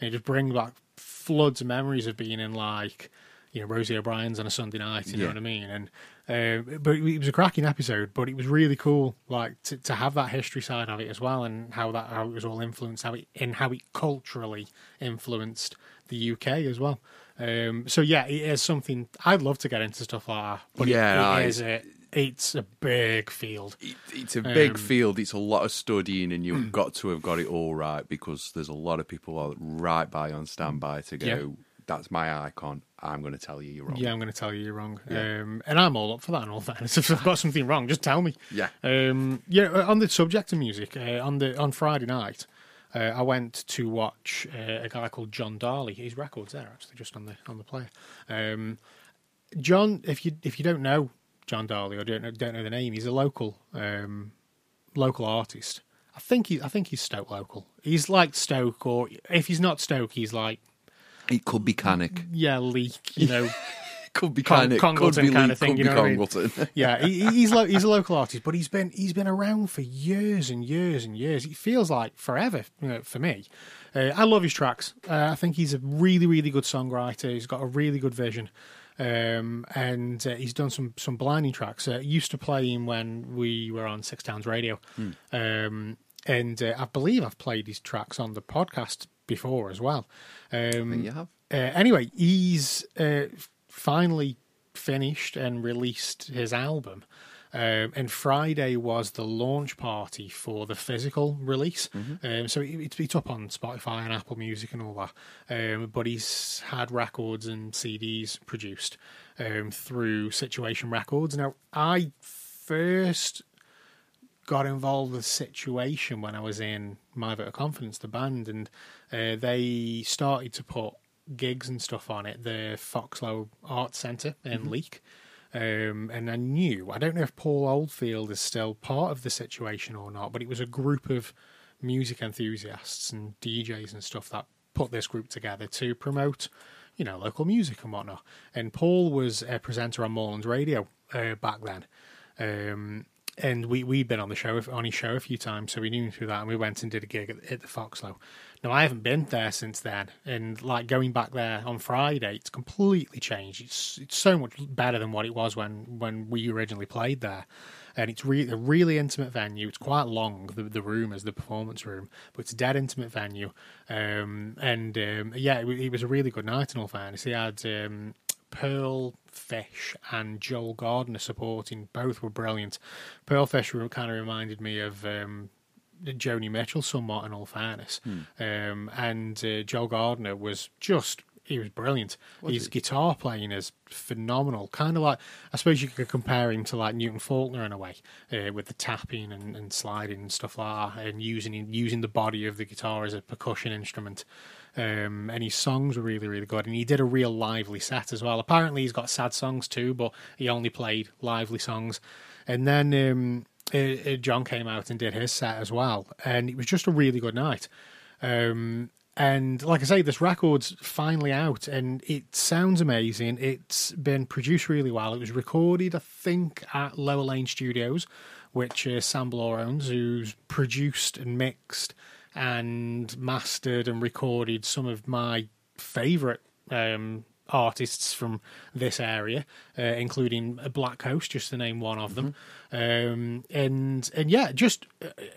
And it just brings back floods of memories of being in like, you know, Rosie O'Brien's on a Sunday night, you know what I mean? And, uh, but it was a cracking episode, but it was really cool, like to, to have that history side of it as well, and how that how it was all influenced, how it and how it culturally influenced the UK as well. Um, so yeah, it is something I'd love to get into stuff like that, but Yeah, it I- is a it's a big field. It, it's a big Um, field. It's a lot of studying, and you've got to have got it all right because there's a lot of people right by on standby to go. Yeah. That's my icon. I'm going to tell you you're wrong. Yeah, I'm going to tell you you're wrong. Yeah. Um, and I'm all up for that. In all fairness, if I've got something wrong, just tell me. Yeah. Um, yeah. On the subject of music, uh, on the on Friday night, uh, I went to watch uh, a guy called John Dhali. His records there actually, just on the on the player. Um, John, if you if you don't know John Dhali or don't know, don't know the name, he's a local um, local artist. I think he I think he's Stoke local. He's like Stoke, or if he's not Stoke, he's like It could be Cannock. yeah, Leek. You know. Could be Con- Cannock. Congleton could be kind Lee, of thing, Could you be know what I mean? Congleton. yeah, he, he's lo- he's a local artist, but he's been he's been around for years and years and years. It feels like forever you know, for me. Uh, I love his tracks. Uh, I think he's a really really good songwriter. He's got a really good vision, um, and uh, he's done some some blinding tracks. Uh, used to play him when we were on Six Towns Radio, um, and uh, I believe I've played his tracks on the podcast before as well. Um, you have. uh, anyway, he's uh, finally finished and released his album. Um, and Friday was the launch party for the physical release. Um, so it, it's, it's up on Spotify and Apple Music and all that. Um, but he's had records and CDs produced um, through Situation Records. Now, I first got involved with Situation when I was in My Vote of Confidence, the band, and uh, they started to put gigs and stuff on it, the Foxlowe Arts Centre in Leek. Um, and I knew, I don't know if Paul Oldfield is still part of the situation or not, but it was a group of music enthusiasts and DJs and stuff that put this group together to promote, you know, local music and whatnot. And Paul was a presenter on Moreland Radio uh, back then. Um, and we we'd been on the show on his show a few times, so we knew him through that, and we went and did a gig at, at the Foxlowe. Now I haven't been there since then, and like going back there on Friday, it's completely changed. It's it's so much better than what it was when when we originally played there, and it's really a really intimate venue. It's quite long. The the room is the performance room, but it's a dead intimate venue. Um, and um, yeah, it, it was a really good night. In all fairness, he had. Um, Pearl Fish and Joel Gardner supporting. Both were brilliant. Pearl Fish kind of reminded me of um, Joni Mitchell somewhat, in all fairness. Um, and uh, Joel Gardner was just he was brilliant. His guitar playing is phenomenal. Kind of like I suppose you could compare him to like Newton Faulkner in a way, uh, with the tapping and, and sliding and stuff like that, and using using the body of the guitar as a percussion instrument. Um, and his songs were really, really good. And he did a real lively set as well. Apparently, he's got sad songs too, but he only played lively songs. And then um, uh, John came out and did his set as well, and it was just a really good night. Um, and like I say, this record's finally out, and it sounds amazing. It's been produced really well. It was recorded, I think, at Lower Lane Studios, which uh, Sam Bloor owns, who's produced and mixed and mastered and recorded some of my favourite um, artists from this area, uh, including Black Coast, just to name one of them. Um, and and yeah, just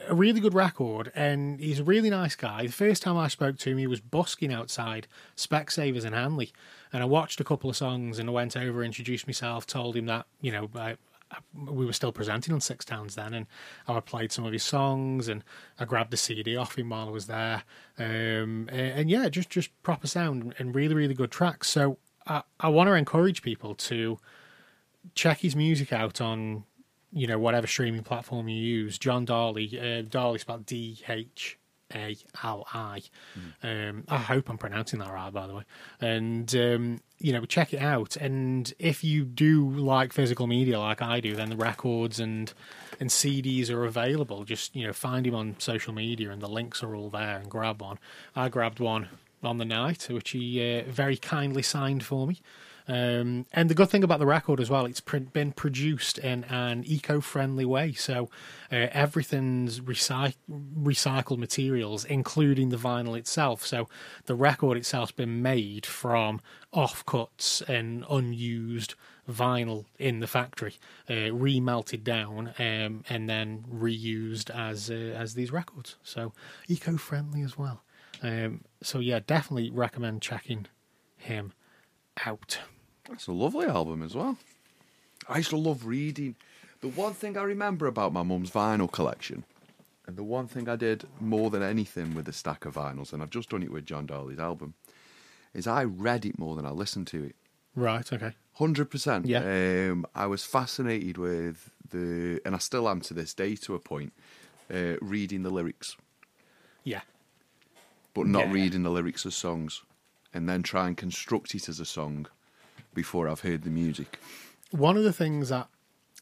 a really good record. And he's a really nice guy. The first time I spoke to him, he was busking outside Specsavers in Hanley, and I watched a couple of songs and I went over, introduced myself, told him that you know I, we were still presenting on Six Towns then, and I played some of his songs, and I grabbed the CD off him while I was there, um, and, and, yeah, just just proper sound and really really good tracks. So I, I want to encourage people to check his music out on you know whatever streaming platform you use. John Dhali, uh, Dhali spelled D H A L I. Um, I hope I'm pronouncing that right, by the way. And um, you know, check it out. And if you do like physical media, like I do, then the records and and CDs are available. Just you know, find him on social media, and the links are all there. And grab one. I grabbed one on the night, which he uh, very kindly signed for me. Um, and the good thing about the record as well, it's pr- been produced in an eco-friendly way. So uh, everything's recy- recycled materials, including the vinyl itself. So the record itself's been made from offcuts and unused vinyl in the factory, uh, remelted down, um, and then reused as uh, as these records. So eco-friendly as well. Um, so yeah, definitely recommend checking him out. That's a lovely album as well. I used to love reading. The one thing I remember about my mum's vinyl collection, and the one thing I did more than anything with a stack of vinyls, and I've just done it with John Dhali's album, is I read it more than I listened to it. Right. Okay. Hundred percent. Yeah. Um, I was fascinated with the, and I still am to this day to a point, uh, reading the lyrics, Yeah. But not Yeah. reading the lyrics of songs, and then try and construct it as a song before I've heard the music. One of the things that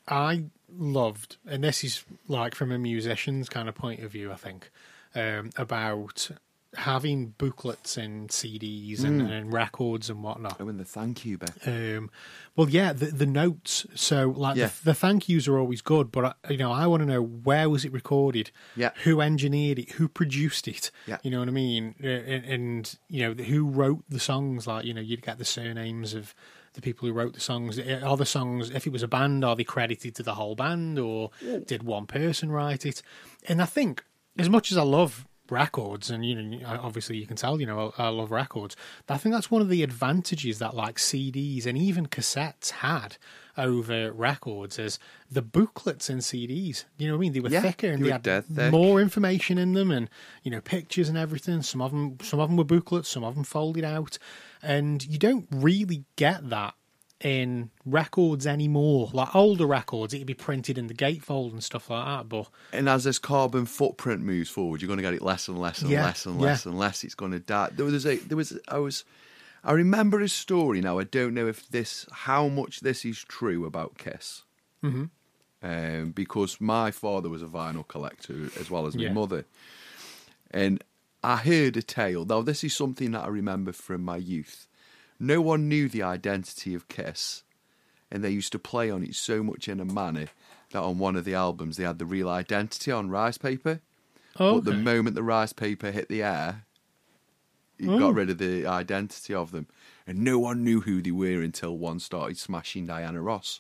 I loved, and this is like from a musician's kind of point of view, I think, um, about having booklets and CDs and, and records and whatnot. Oh, and the thank you, Beth. Um, well, yeah, the, the notes. So, like, Yeah. the, the thank yous are always good, but I, you know, I want to know where was it recorded? Yeah. Who engineered it? Who produced it? Yeah. You know what I mean? Uh, And, and you know, who wrote the songs? Like, you know, you'd get the surnames of the people who wrote the songs. Are the songs, if it was a band, are they credited to the whole band, or did one person write it? And I think, as much as I love records and you know uh, obviously you can tell you know I, I love records but i think that's one of the advantages that like cds and even cassettes had over records is the booklets and cds you know what i mean they were Yeah, thicker and they they had thick. more information in them and you know pictures and everything some of them some of them were booklets some of them folded out and you don't really get that in records anymore like older records it'd be printed in the gatefold and stuff like that but And as this carbon footprint moves forward, you're going to get it less and less and Yeah, less and yeah. less and less. It's going to die. There was a, there was, I was, I remember a story. Now I don't know if this, how much this is true about Kiss, mm-hmm. um, because my father was a vinyl collector as well as my Yeah. mother, and I heard a tale. Now this is something that I remember from my youth. No one knew the identity of Kiss, and they used to play on it so much in a manner that on one of the albums they had the real identity on rice paper. oh But the moment the rice paper hit the air, it got rid of the identity of them, and no one knew who they were until one started smashing Diana Ross.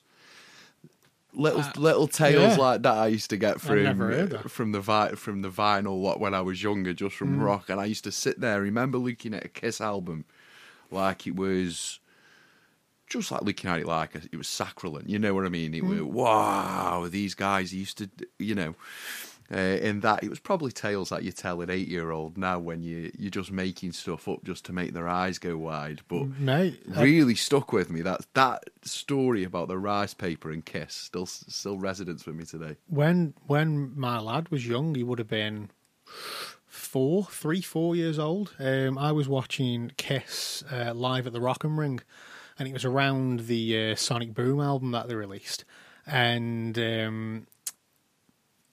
Little little tales yeah. like that I used to get from never heard that. from the vi- from the vinyl lot when I was younger, just from Mm. rock, and I used to sit there. I remember looking at a Kiss album like it was just like looking at it like it was sacrilege. You know what I mean? It was wow. These guys used to, you know, Uh, in that it was probably tales that you tell an eight-year-old now when you you're just making stuff up just to make their eyes go wide. But Mate, really stuck with me. That that story about the rice paper and kiss still still resonates with me today. when when my lad was young, he would have been four, three, four years old. Um, I was watching Kiss uh, live at the Rock am Ring, and it was around the uh, Sonic Boom album that they released, and um,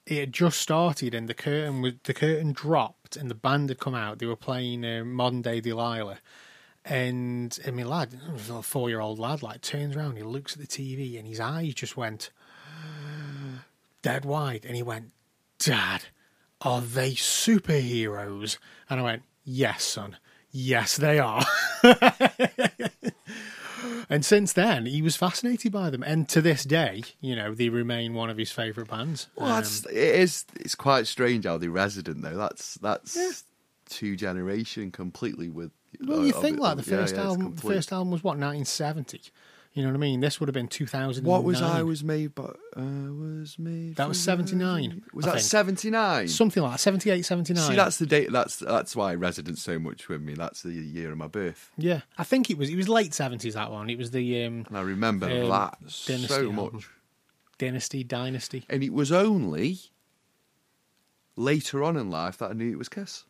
it had just started, and the curtain was the curtain dropped, and the band had come out. They were playing uh, Modern Day Delilah. And, and my lad, a four year old lad, like turns around, he looks at the TV, and his eyes just went, dead wide, And he went, Dad, are they superheroes? And I went, Yes, son. Yes, they are. and since then, he was fascinated by them. And to this day, you know, they remain one of his favourite bands. Well, that's um, it is. It's quite strange how they resident though. That's that's two generation completely with. well, you uh, of think like the yeah, first yeah, album, the first album was what, 1970? You know what I mean? This would have been 2000. What was I was made but Uh, was made. That was 79, Was I that think. seventy nine? Something like that, 78, 79. See, that's the date. That's that's why it resonates so much with me. That's the year of my birth, yeah, I think it was. It was late 70s, that one. It was the um, and I remember Um, that Dynasty so album. much. Dynasty, Dynasty. And it was only later on in life that I knew it was Kiss.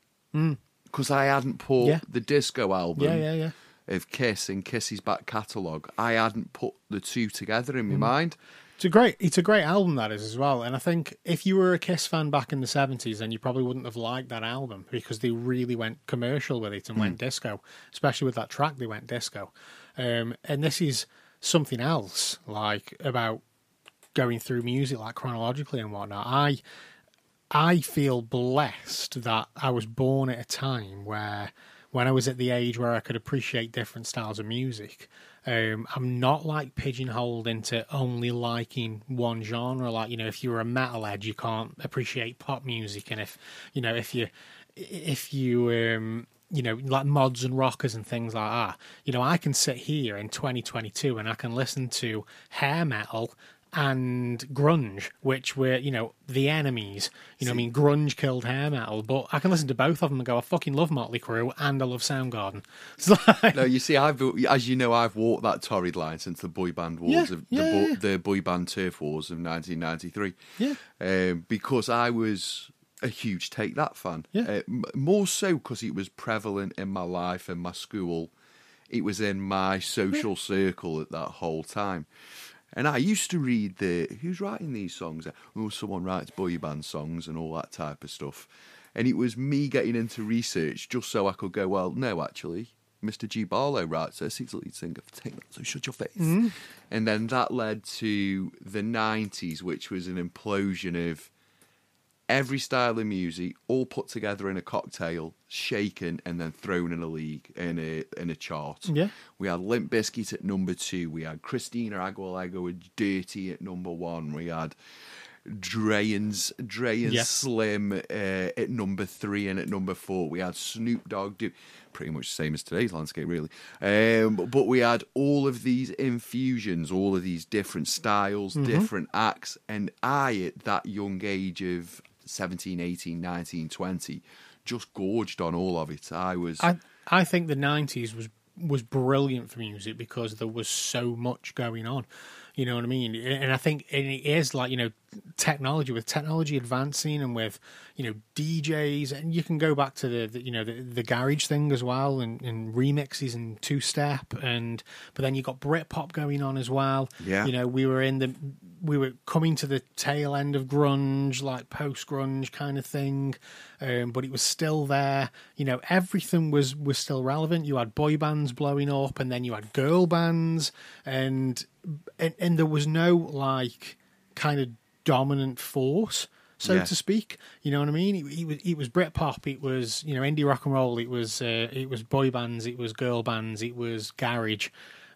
Because I hadn't Hmm. Yeah. the disco album Yeah, yeah, yeah. Of Kiss in Kiss's back catalogue. I hadn't put the two together in my Hmm. mind. It's a great, it's a great album that is as well, and I think if you were a Kiss fan back in the seventies, then you probably wouldn't have liked that album because they really went commercial with it and went disco, especially with that track. They went disco, um, and this is something else, like about going through music like chronologically and whatnot. I I feel blessed that I was born at a time where, when I was at the age where I could appreciate different styles of music, um, I'm not like pigeonholed into only liking one genre. Like, you know, if you're a metalhead, you can't appreciate pop music. And if, you know, if you, if you, um, you know, like mods and rockers and things like that, you know, I can sit here in 2022 and I can listen to hair metal and grunge, which were, you know, the enemies. You know, what I mean, grunge killed hair metal, but I can listen to both of them and go, I fucking love Motley Crue and I love Soundgarden. Like, No, you see, I've as you know, I've walked that torrid line since the boy band wars Yeah, of yeah, the, bo- yeah. the boy band turf wars of 1993. Yeah. um, because I was a huge Take That fan. Yeah. Uh, more so because it was prevalent in my life and my school. It was in my social circle at that whole time. And I used to read the who's writing these songs? Oh, someone writes boy band songs and all that type of stuff. And it was me getting into research just so I could go, well, no, actually, Mr. G. Barlow writes this. He's the lead singer for Take That, so shut your face. Mm. And then that led to the 90s, which was an implosion of every style of music all put together in a cocktail, shaken, and then thrown in a league in a in a chart. Yeah. We had Limp Bizkit at number two. We had Christina Aguilera with Dirty at number one. We had Dre and, Yeah. Slim uh, at number three and at number four. We had Snoop Dogg do pretty much the same as today's landscape, really. Um, but, but we had all of these infusions, all of these different styles, Mm-hmm. different acts. And I, at that young age of 17, 18, 19, 20, just gorged on all of it. I was. I, I think the 90s was was brilliant for music because there was so much going on. You know what I mean? And I think and it is like, you know, technology, with technology advancing and with, you know, DJs, and you can go back to the, the you know, the, the garage thing as well and, and remixes and two step. And, but then you got Britpop going on as well. Yeah. You know, we were in the, we were coming to the tail end of grunge, like post grunge kind of thing. Um, but it was still there. You know, everything was was still relevant. You had boy bands blowing up, and then you had girl bands, and and, and there was no like kind of dominant force, so Yeah. to speak. You know what I mean? It, it was it was Britpop, it was you know indie rock and roll, it was uh, it was boy bands, it was girl bands, it was garage.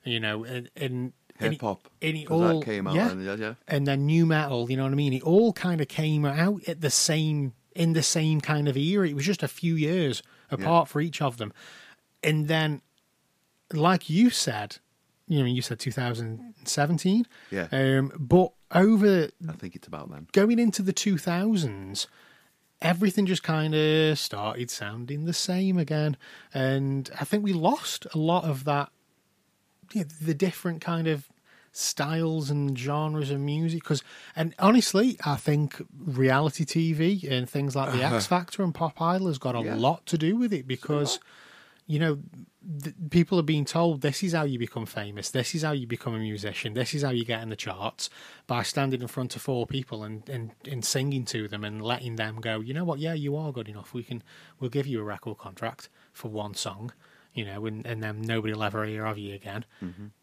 You know, and and and it- Hip-hop, and it 'cause that all came out yeah, then, yeah, yeah. and then new metal. You know what I mean? It all kind of came out at the same in the same kind of era. It was just a few years apart for each of them, and then, like you said, you know, you said 2017. Yeah. Um, but over I think it's about then. going into the 2000s, everything just kind of started sounding the same again. And I think we lost a lot of that, yeah, the different kind of styles and genres of music. Because, and honestly, I think reality TV and things like the X Factor and Pop Idol has got a Yeah. lot to do with it because you know, th- people are being told this is how you become famous, this is how you become a musician, this is how you get in the charts by standing in front of four people and, and, and singing to them and letting them go, you know what, yeah, you are good enough. We can we'll give you a record contract for one song, you know, and, and then nobody will ever hear of you again.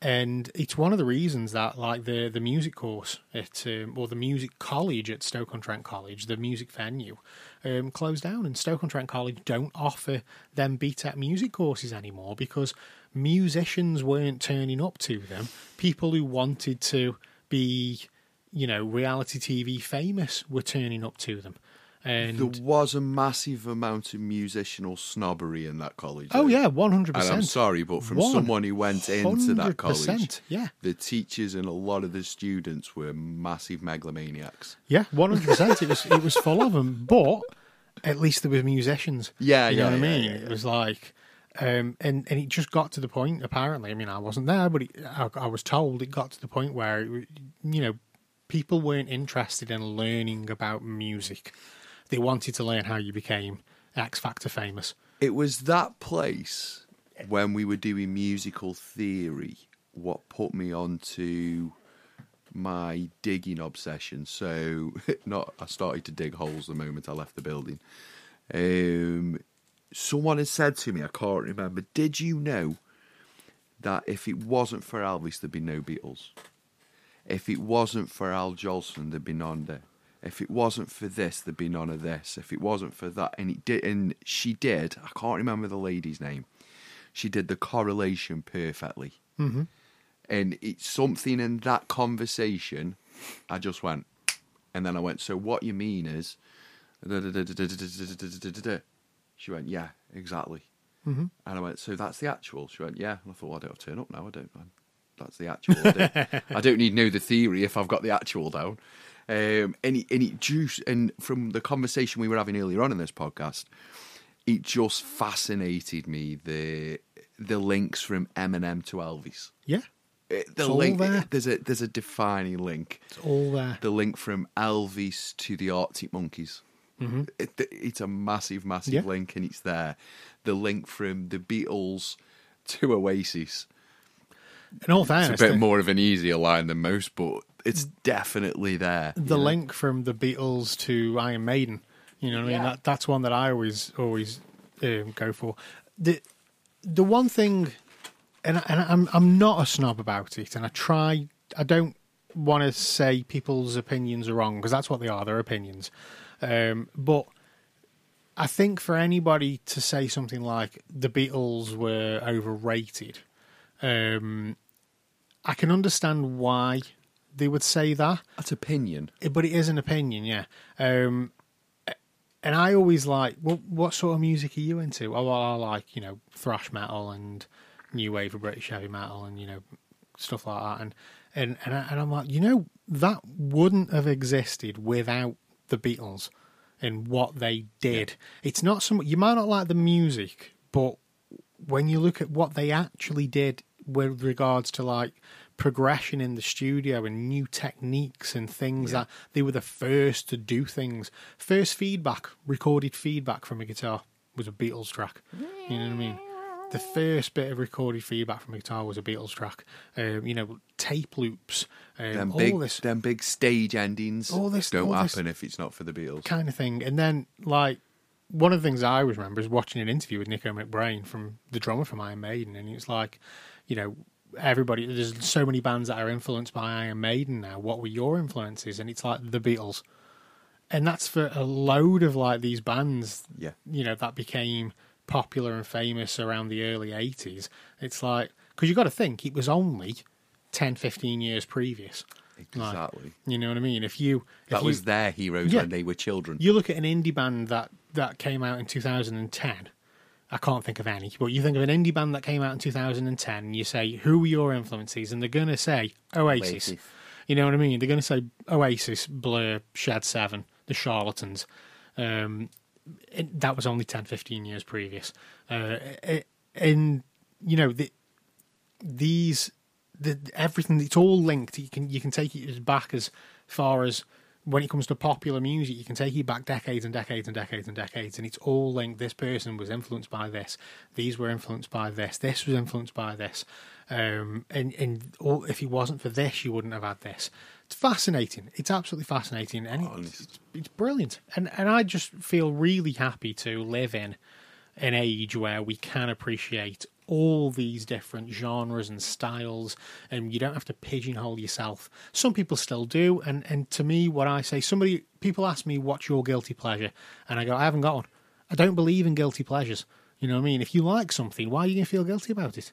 And it's one of the reasons that like the the music course at um, or the music college at Stoke on Trent College, the music venue, um, closed down, and Stoke on Trent College don't offer them BTEC music courses anymore because musicians weren't turning up to them. People who wanted to be, you know, reality TV famous were turning up to them. And There was a massive amount of musical snobbery in that college. oh yeah, one hundred percent. I'm sorry, but from One someone who went into that college, yeah. the teachers and a lot of the students were massive megalomaniacs. Yeah, one hundred percent. It was it was full of them, but at least there were musicians. Yeah, you know yeah, what I mean. yeah, It was like, um, and and it just got to the point. Apparently, I mean, I wasn't there, but it, I, I was told it got to the point where, it, you know, people weren't interested in learning about music. They wanted to learn how you became X Factor famous. It was that place when we were doing musical theory what put me onto my digging obsession. So, not I started to dig holes the moment I left the building. Um, someone had said to me, I can't remember. Did you know that if it wasn't for Elvis, there'd be no Beatles? If it wasn't for Al Jolson, there'd be none there. If it wasn't for this, there'd be none of this. If it wasn't for that, and it did, and she did. I can't remember the lady's name. She did the correlation perfectly, mm-hmm. and it's something in that conversation. I just went, and then I went. So what you mean is, she went, yeah, exactly. Mm-hmm. And I went, so that's the actual. She went, yeah. And I thought, well, I don't have to turn up now. I don't. I, that's the actual. I don't, I don't need to know the theory if I've got the actual down. Um, and it, and it juice and from the conversation we were having earlier on in this podcast, it just fascinated me the the links from Eminem to Elvis. Yeah, It- the It's all link there. there's a there's a defining link. it's all there. The link from Elvis to the Arctic Monkeys. It, it's a massive, massive Mm-hmm. Yeah. link, and it's there. The link from the Beatles to Oasis. In all fairness, It's a bit more of an easier line than most, but it's definitely there. the you know? link from the Beatles to Iron Maiden. You know what I mean? Yeah. That that's one that I always always um, go for. The the one thing, and I- and I'm I'm not a snob about it, and I try. I don't want to say people's opinions are wrong because that's what they are. They're opinions. Um, but I think for anybody to say something like the Beatles were overrated, um, I can understand why they would say that That's opinion. it- but it is an opinion, yeah. Um, and I always like, what what sort of music are you into? Oh, well, I like you know thrash metal and new wave of British heavy metal and you know stuff like that. And and and, I, and I'm like, you know, that wouldn't have existed without the Beatles and what they did. It's not some you might not like the music, but when you look at what they actually did with regards to like progression in the studio and new techniques and things that they were the first to do things. First feedback, recorded feedback from a guitar was a Beatles track. You know what I mean? The first bit of recorded feedback from a guitar was a Beatles track. Um, you know, tape loops, um, Them all big, this them big stage endings All this- don't all this- happen if it's not for the Beatles. kind of thing. And then, like, one of the things I always remember is watching an interview with Nicko McBrain from the drummer from Iron Maiden, and it's like, you know, everybody. There's so many bands that are influenced by Iron Maiden now. What were your influences? And it's like the Beatles, and that's for a load of like these bands. Yeah. you know that became popular and famous around the early 80s it's like because you've got to think it was only 10 15 years previous Like, Exactly. you know what i mean if you if that you, was their heroes Yeah. when they were children. you look at an indie band that that came out in 2010 I can't think of any. But you think of an indie band that came out in 2010, and you say, who were your influences? And they're going to say Oasis. Oasis. You know what I mean? They're going to say Oasis, Blur, Shed 7, The Charlatans. Um, it, that was only 10, 15 years previous. Uh, it, and, you know, the, these, the, everything, it's all linked. You can, you can take it as back as far as when it comes to popular music, you can take you back decades and decades and decades and decades, and it's all linked. This person was influenced by this. These were influenced by this. This was influenced by this. Um, and and all, if it wasn't for this, you wouldn't have had this. It's fascinating. It's absolutely fascinating, and it's, it's brilliant. And and I just feel really happy to live in an age where we can appreciate all these different genres and styles and you don't have to pigeonhole yourself. Some people still do and and to me what i say somebody people ask me what's your guilty pleasure? And i go i haven't got one. I don't believe in guilty pleasures. You know what i mean? If you like something why are you going to feel guilty about it?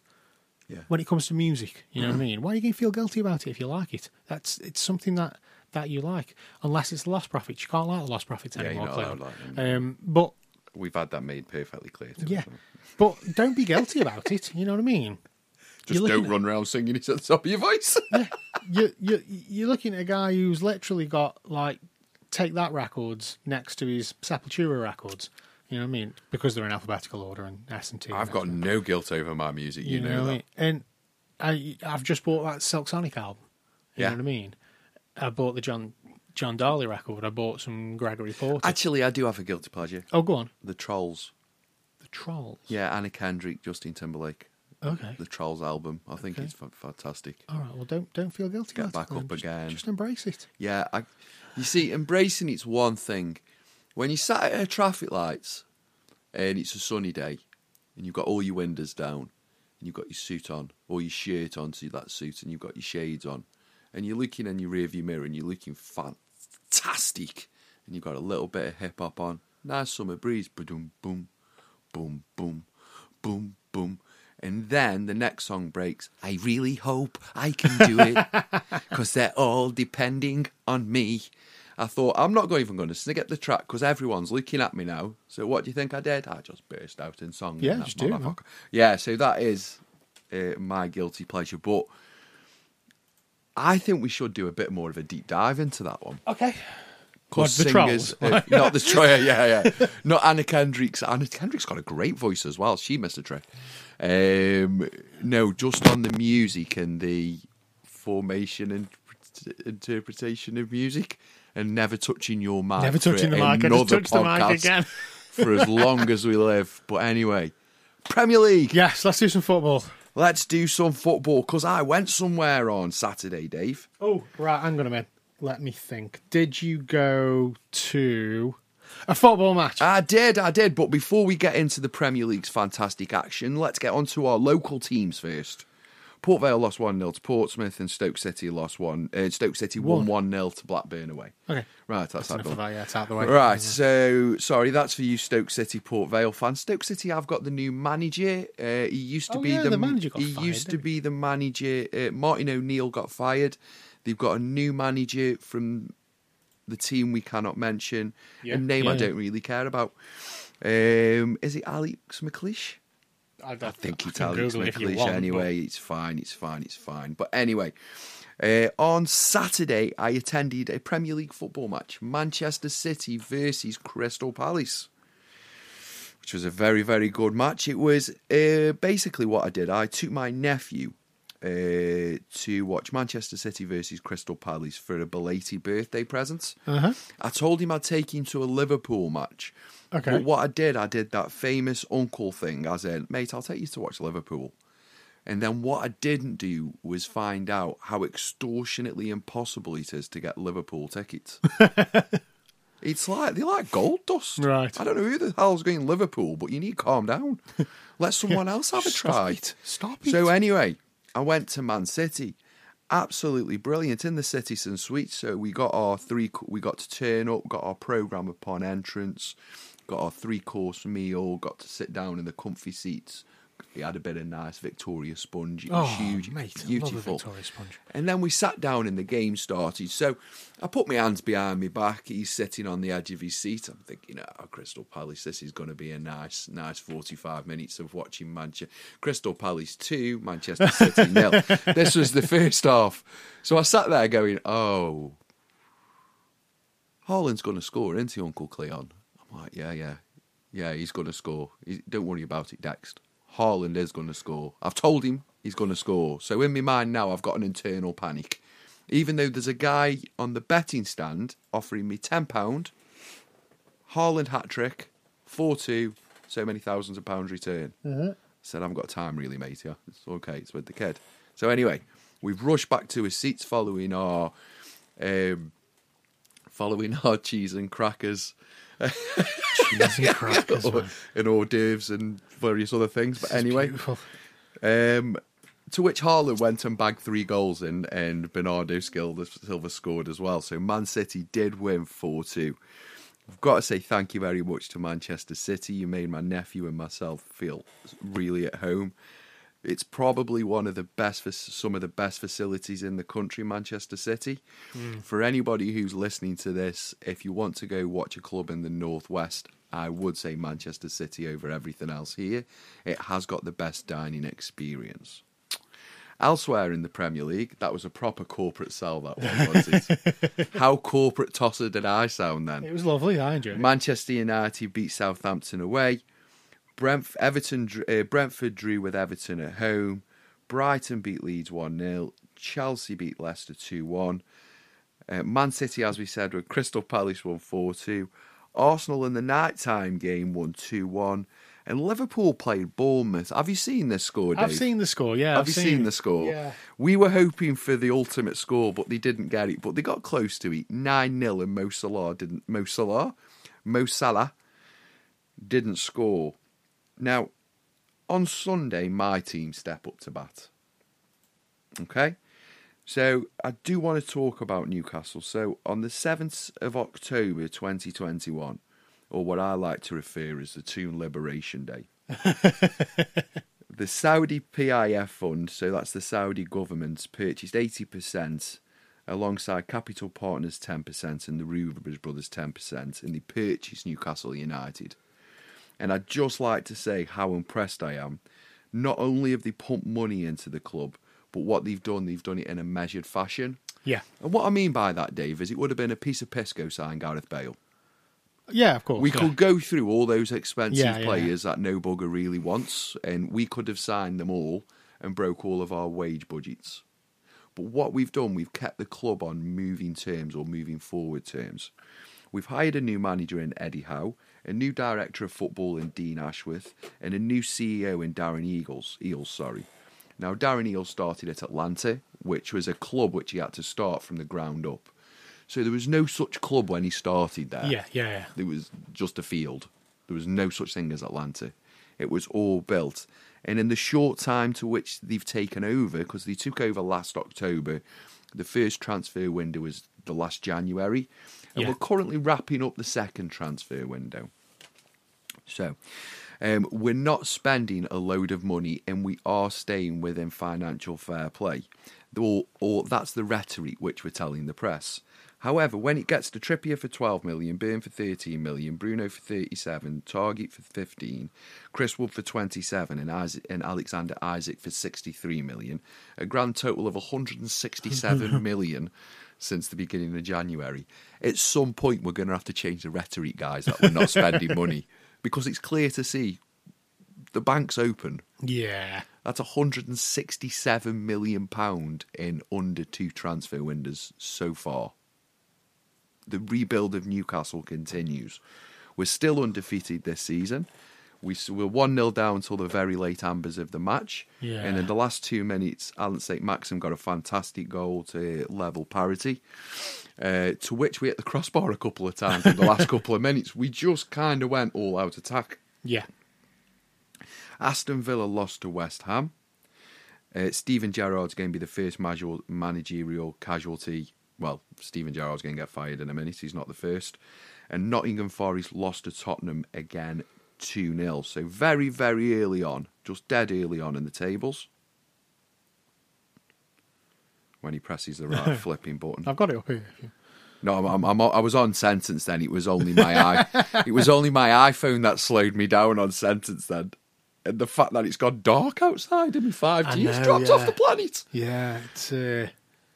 Yeah. when it comes to music you know what i mean? Why are you going to feel guilty about it if you like it? That's it's something that that you like unless it's the Lostprophets you can't like the lost profits Yeah, anymore allowed like um but We've had that made perfectly clear. To us, yeah, haven't but don't be guilty about it. You know what I mean? Just You're don't looking run around singing it at the top of your voice. You you you're looking at a guy who's literally got like take that records next to his Sepultura records. You know what I mean? Because they're in alphabetical order and S and T. I've got no guilt over my music. You, you know, know, what I that. mean? And I I've just bought that Silk Sonic album. You Yeah. know what I mean? I bought the John John Dhali record. I bought some Gregory Porter. Actually, I do have a guilty pleasure. oh, go on. The Trolls. The Trolls. Yeah, Anna Kendrick, Justin Timberlake. Okay. The Trolls album. I think Okay. it's fa- fantastic. All right. Well, don't don't feel guilty. Get back it, up Just- again. Just embrace it. Yeah, I, you see, embracing it's one thing. When you sat at a traffic lights and it's a sunny day and you've got all your windows down and you've got your suit on or your shirt on to that suit and you've got your shades on and you're looking in your rearview mirror and you're looking fantastic and you've got a little bit of hip hop on, nice summer breeze, boom, boom, boom, boom, boom, boom. And then the next song breaks. I really hope I can do it because they're all depending on me. I thought, I'm not even going to skip the track because everyone's looking at me now. So what do you think I did? I just burst out in song. Yeah, just do it, man. motherfucker- Yeah, so that is uh, my guilty pleasure. But I think we should do a bit more of a deep dive into that one. Okay. Because the singers, uh, not the Troyer, yeah, yeah, not Anna Kendrick's. Anna Kendrick's got a great voice as well. She missed a trick. Um, no, just on the music and the formation and interpretation of music, and never touching your mic. Never touching the mic. I just touched the mic again. for as long as we live. But anyway, Premier League. Yes, let's do some football. Let's do some football because I went somewhere on Saturday, Dave. Oh, right. Hang on a minute. Let me think. Did you go to a football match? I did, I did. But before we get into the Premier League's fantastic action, let's get on to our local teams first. Port Vale lost 1 0 to Portsmouth, and Stoke City lost 1 uh, Stoke City won 1 0 to Blackburn away. okay. Right, that's, That's that that. Yeah, it's out the way. Right, so sorry, that's for you, Stoke City, Port Vale fans. Stoke City, I've got the new manager. Uh, he used to Oh, be yeah, the, the manager got he fired, used to didn't be the manager. Uh, Martin O'Neill got fired. They've got a new manager from the team we cannot mention. Yeah, a name yeah, I don't really care about. Um, is it Alex McLeish? I, I think it's can Alex Google it if you McLeish want, anyway. It's fine, it's fine, it's fine. But anyway, uh, on Saturday, I attended a Premier League football match Manchester City versus Crystal Palace, which was a very, very good match. It was uh, basically what I did. I took my nephew uh, to watch Manchester City versus Crystal Palace for a belated birthday present. Uh-huh. I told him I'd take him to a Liverpool match. Okay. But what I did, I did that famous uncle thing, I said, mate, I'll take you to watch Liverpool. And then what I didn't do was find out how extortionately impossible it is to get Liverpool tickets. it's like they're like gold dust. Right. I don't know who the hell's going to Liverpool, but you need to calm down. Let someone else have a Stop try. it. Stop So anyway, I went to Man City. Absolutely brilliant in the Citizen Suite. So we got our three. We got to turn up. Got our program upon entrance. Got our three course meal. Got to sit down in the comfy seats. He had a bit of nice Victoria sponge. It Oh, was huge, mate, I love a beautiful. Victoria sponge. And then we sat down and the game started. So I put my hands behind my back. He's sitting on the edge of his seat. I'm thinking, oh, Crystal Palace, this is going to be a nice, nice 45 minutes of watching Manchester. Crystal Palace 2, Manchester City nil. This was the first half. So I sat there going, oh, Haaland's going to score, isn't he, Uncle Cleon? I'm like, yeah, yeah. Yeah, he's going to score. He, don't worry about it, Dext. Haaland is going to score. I've told him he's going to score. So in my mind now, I've got an internal panic. Even though there's a guy on the betting stand offering me £10, Haaland hat trick, 4 2, so many thousands of pounds return. Said, I haven't got time really, mate. Yeah, it's okay. It's with the kid. So anyway, we've rushed back to his seats following our. Um, following our cheese and crackers Cheese and crackers, man. and hors d'oeuvres and various other things. But anyway, um, to which Haaland went and bagged three goals in, and Bernardo Silva scored as well. So Man City did win 4 2. I've got to say thank you very much to Manchester City. You made my nephew and myself feel really at home. It's probably one of the best, some of the best facilities in the country, Manchester City. Hmm. For anybody who's listening to this, if you want to go watch a club in the Northwest, I would say Manchester City over everything else here. It has got the best dining experience. Elsewhere in the Premier League, that was a proper corporate sell, that one, wasn't it? How corporate tosser did I sound then? It was lovely. I enjoyed it. Manchester United beat Southampton away. Brent, Everton, uh, Brentford drew with Everton at home. Brighton beat Leeds 1 0. Chelsea beat Leicester 2 1. Uh, Man City, as we said, with Crystal Palace won 4 2. Arsenal in the nighttime game won 2 1. And Liverpool played Bournemouth. Have you seen this score, Dave? I've seen the score. Yeah, Have I've you seen, the score? Yeah. We were hoping for the ultimate score, but they didn't get it. But they got close to it. 9 0, and Mo Salah didn't. Mo Salah? Mo Salah didn't score. Now, on Sunday, my team step up to bat. Okay? So, I do want to talk about Newcastle. So, on the 7th of October 2021, or what I like to refer as the Toon Liberation Day, the Saudi PIF fund, so that's the Saudi government, purchased 80% alongside Capital Partners 10% and the Reuben Brothers 10%, and they purchased Newcastle United. And I'd just like to say how impressed I am. Not only have they pumped money into the club, but what they've done, they've done it in a measured fashion. Yeah, And what I mean by that, Dave, is it would have been a piece of piss go sign Gareth Bale. yeah, of course. We yeah. could go through all those expensive Yeah, yeah, players that no bugger really wants, and we could have signed them all and broke all of our wage budgets. But what we've done, we've kept the club on moving terms or moving forward terms. We've hired a new manager in Eddie Howe, a new director of football in Dan Ashworth, and a new CEO in Darren Eagles. Eels, sorry. Now, Darren Eales started at Atlanta, which was a club which he had to start from the ground up. So there was no such club when he started there. Yeah, yeah, yeah. It was just a field. There was no such thing as Atlanta. It was all built. And in the short time to which they've taken over, because they took over last October, the first transfer window was the last January. And Yeah. we're currently wrapping up the second transfer window. So, um, we're not spending a load of money and we are staying within financial fair play. Or, or that's the rhetoric which we're telling the press. However, when it gets to Trippier for 12 million, Burn for 13 million, Bruno for 37, Targett for 15, Chris Wood for 27, and, Isak, and Alexander Isak for 63 million, a grand total of 167 million since the beginning of January. At some point, we're going to have to change the rhetoric, guys, that we're not spending money because it's clear to see the bank's open. Yeah. That's 167 million pound in under two transfer windows so far. The rebuild of Newcastle continues. We're still undefeated this season. We were one 0 down until the very late ambers of the match, Yeah. and in the last two minutes, Alan St Maxim got a fantastic goal to level parity. Uh, to which we hit the crossbar a couple of times in the last couple of minutes. We just kind of went all out attack. Yeah. Aston Villa lost to West Ham. Uh, Steven Gerrard's going to be the first managerial casualty. Well, Steven Gerrard's going to get fired in a minute. He's not the first. And Nottingham Forest lost to Tottenham again 2 0. So very, very early on, just dead early on in the tables. When he presses the right flipping button. I've got it up here. No, I'm, I'm, I'm, I was on sentence then. It was only my i. it was only my iPhone that slowed me down on sentence then, and the fact that it's gone dark outside and my five I G has dropped yeah. off the planet. Yeah, it's. Uh,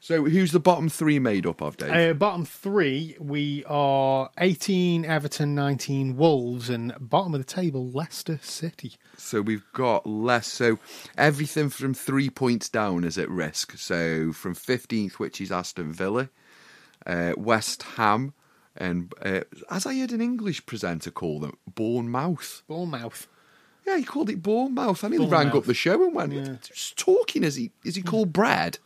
So who's the bottom three made up of, Dave? Uh, bottom three, we are 18 Everton, 19 Wolves, and bottom of the table, Leicester City. So we've got less. So everything from three points down is at risk. So from 15th, which is Aston Villa, uh, West Ham, and uh, as I heard an English presenter call them, Bournemouth. Bournemouth. Yeah, he called it Bournemouth. I nearly rang up the show and went, Yeah. just talking. Is he, is he called Brad?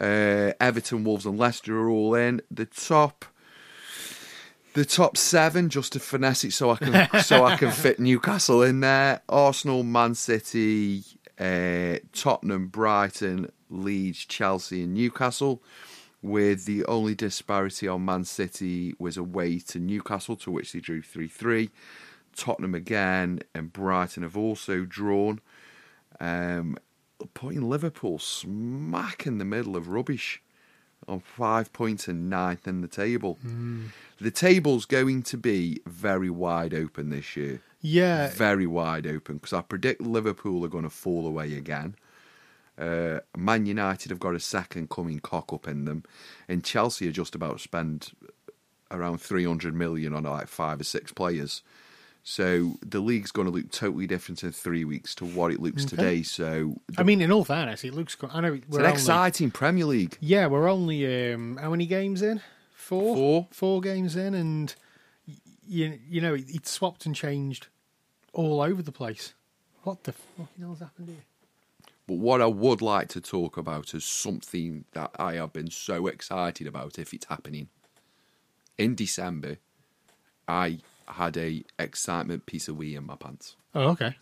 Uh, Everton, Wolves, and Leicester are all in. The top. The top seven, just to finesse it, so I can so I can fit Newcastle in there. Arsenal, Man City, uh, Tottenham, Brighton, Leeds, Chelsea, and Newcastle. With the only disparity on Man City was away to Newcastle, to which they drew three three. Tottenham again and Brighton have also drawn. Um, putting Liverpool smack in the middle of rubbish on five points and ninth in the table. The table's going to be very wide open this year. Yeah, Very wide open because I predict Liverpool are going to fall away again. Uh, Man United have got a second coming cock up in them, and Chelsea are just about to spend around 300 million on like five or six players. So the league's going to look totally different in three weeks to what it looks Okay. today. So I mean, in all fairness, it looks. I know it's an only, exciting Premier League. Yeah, we're only um, how many games in? Four. Four. Four games in, and you you know it, it swapped and changed all over the place. What the fucking hell's happened here? But what I would like to talk about is something that I have been so excited about if it's happening. In December, I had a excitement piece of wee in my pants. Oh, okay.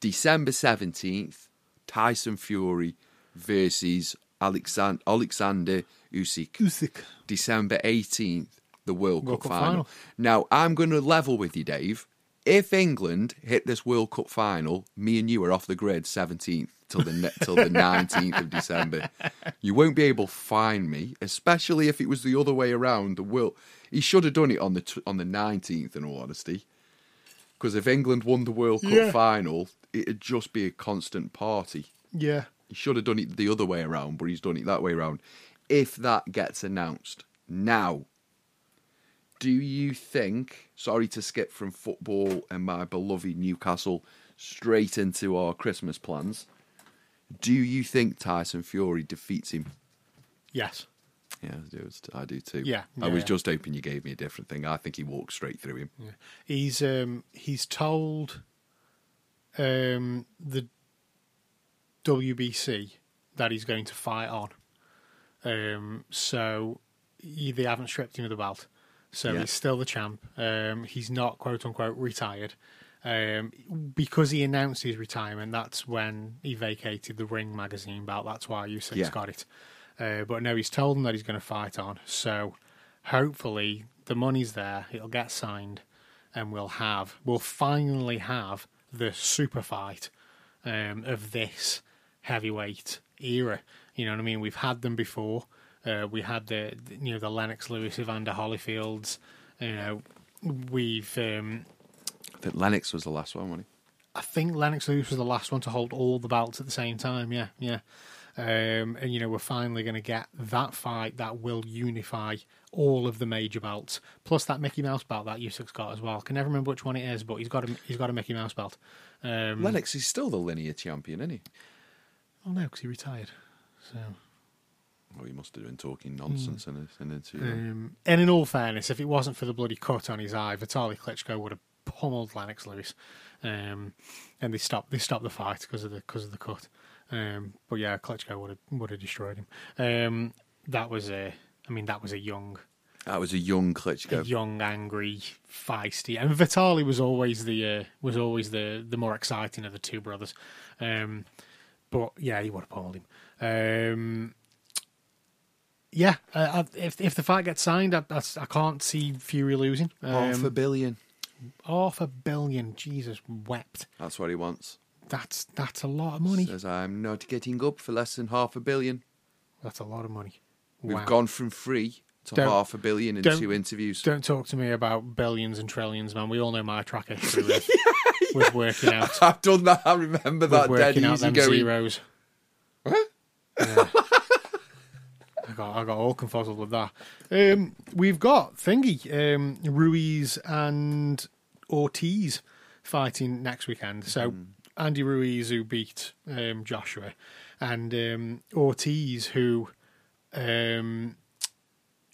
December 17th, Tyson Fury versus Alexander, Alexander Usyk. Usyk. December 18th, the World, World Cup, Cup final. final. Now, I'm going to level with you, Dave. If England hit this World Cup final, me and you are off the grid 17th till the ne- till the 19th of December. You won't be able to find me, especially if it was the other way around. The world he should have done it on the t- on the 19th. In all honesty, because if England won the World Cup Yeah. final, it'd just be a constant party. Yeah. He should have done it the other way around, but he's done it that way around. If that gets announced now, do you think? Sorry to skip from football and my beloved Newcastle straight into our Christmas plans. Do you think Tyson Fury defeats him? Yes. Yeah, I do, I do too. Yeah, I was just hoping you gave me a different thing. I think he walked straight through him. He's um he's told um the WBC that he's going to fight on. Um so he, they haven't stripped him of the belt. So Yeah. he's still the champ. Um he's not quote unquote retired. Um because he announced his retirement, that's when he vacated the Ring magazine belt. That's why Usyk's Yeah. got it. Uh, but no, he's told them that he's going to fight on. So hopefully the money's there. It'll get signed, and we'll have we'll finally have the super fight um, of this heavyweight era. You know what I mean? We've had them before. Uh, we had the you know the Lennox Lewis, Evander Holyfields. You know, we've um, I think Lennox was the last one, wasn't he? I think Lennox Lewis was the last one to hold all the belts at the same time. Yeah, yeah. Um, and you know we're finally going to get that fight that will unify all of the major belts, plus that Mickey Mouse belt that Usyk's got as well. Can never remember which one it is, but he's got a he's got a Mickey Mouse belt. Um. Lennox is still the linear champion, isn't he? oh no, because he retired. So, Well, he must have been talking nonsense in, a, in an interview. um, and in all fairness, if it wasn't for the bloody cut on his eye, Vitaly Klitschko would have pummeled Lennox Lewis. Um, and they stopped they stopped the fight because of the because of the cut. Um, but yeah, Klitschko would have would have destroyed him. Um, that was a, I mean, that was a young, That was a young a Klitschko. young, angry, feisty, and Vitali was always the uh, was always the the more exciting of the two brothers. Um, but yeah, he would have pulled him. Um, yeah, uh, if if the fight gets signed, I, I, I can't see Fury losing. Half a Um, billion. half a billion. Jesus wept. That's what he wants. That's that's a lot of money. Says I'm not getting up for less than half a billion. That's a lot of money. We've Wow. gone from free to Don't- half a billion in don't- two interviews. Don't talk to me about billions and trillions, man. We all know my track history with, with working out. I've done that. I remember that with dead working out easy them going. zeros. What? I got I got all confuzzled with that. Um, we've got thingy um, Ruiz and Ortiz fighting next weekend. So Hmm. Andy Ruiz who beat um, Joshua, and um, Ortiz who um,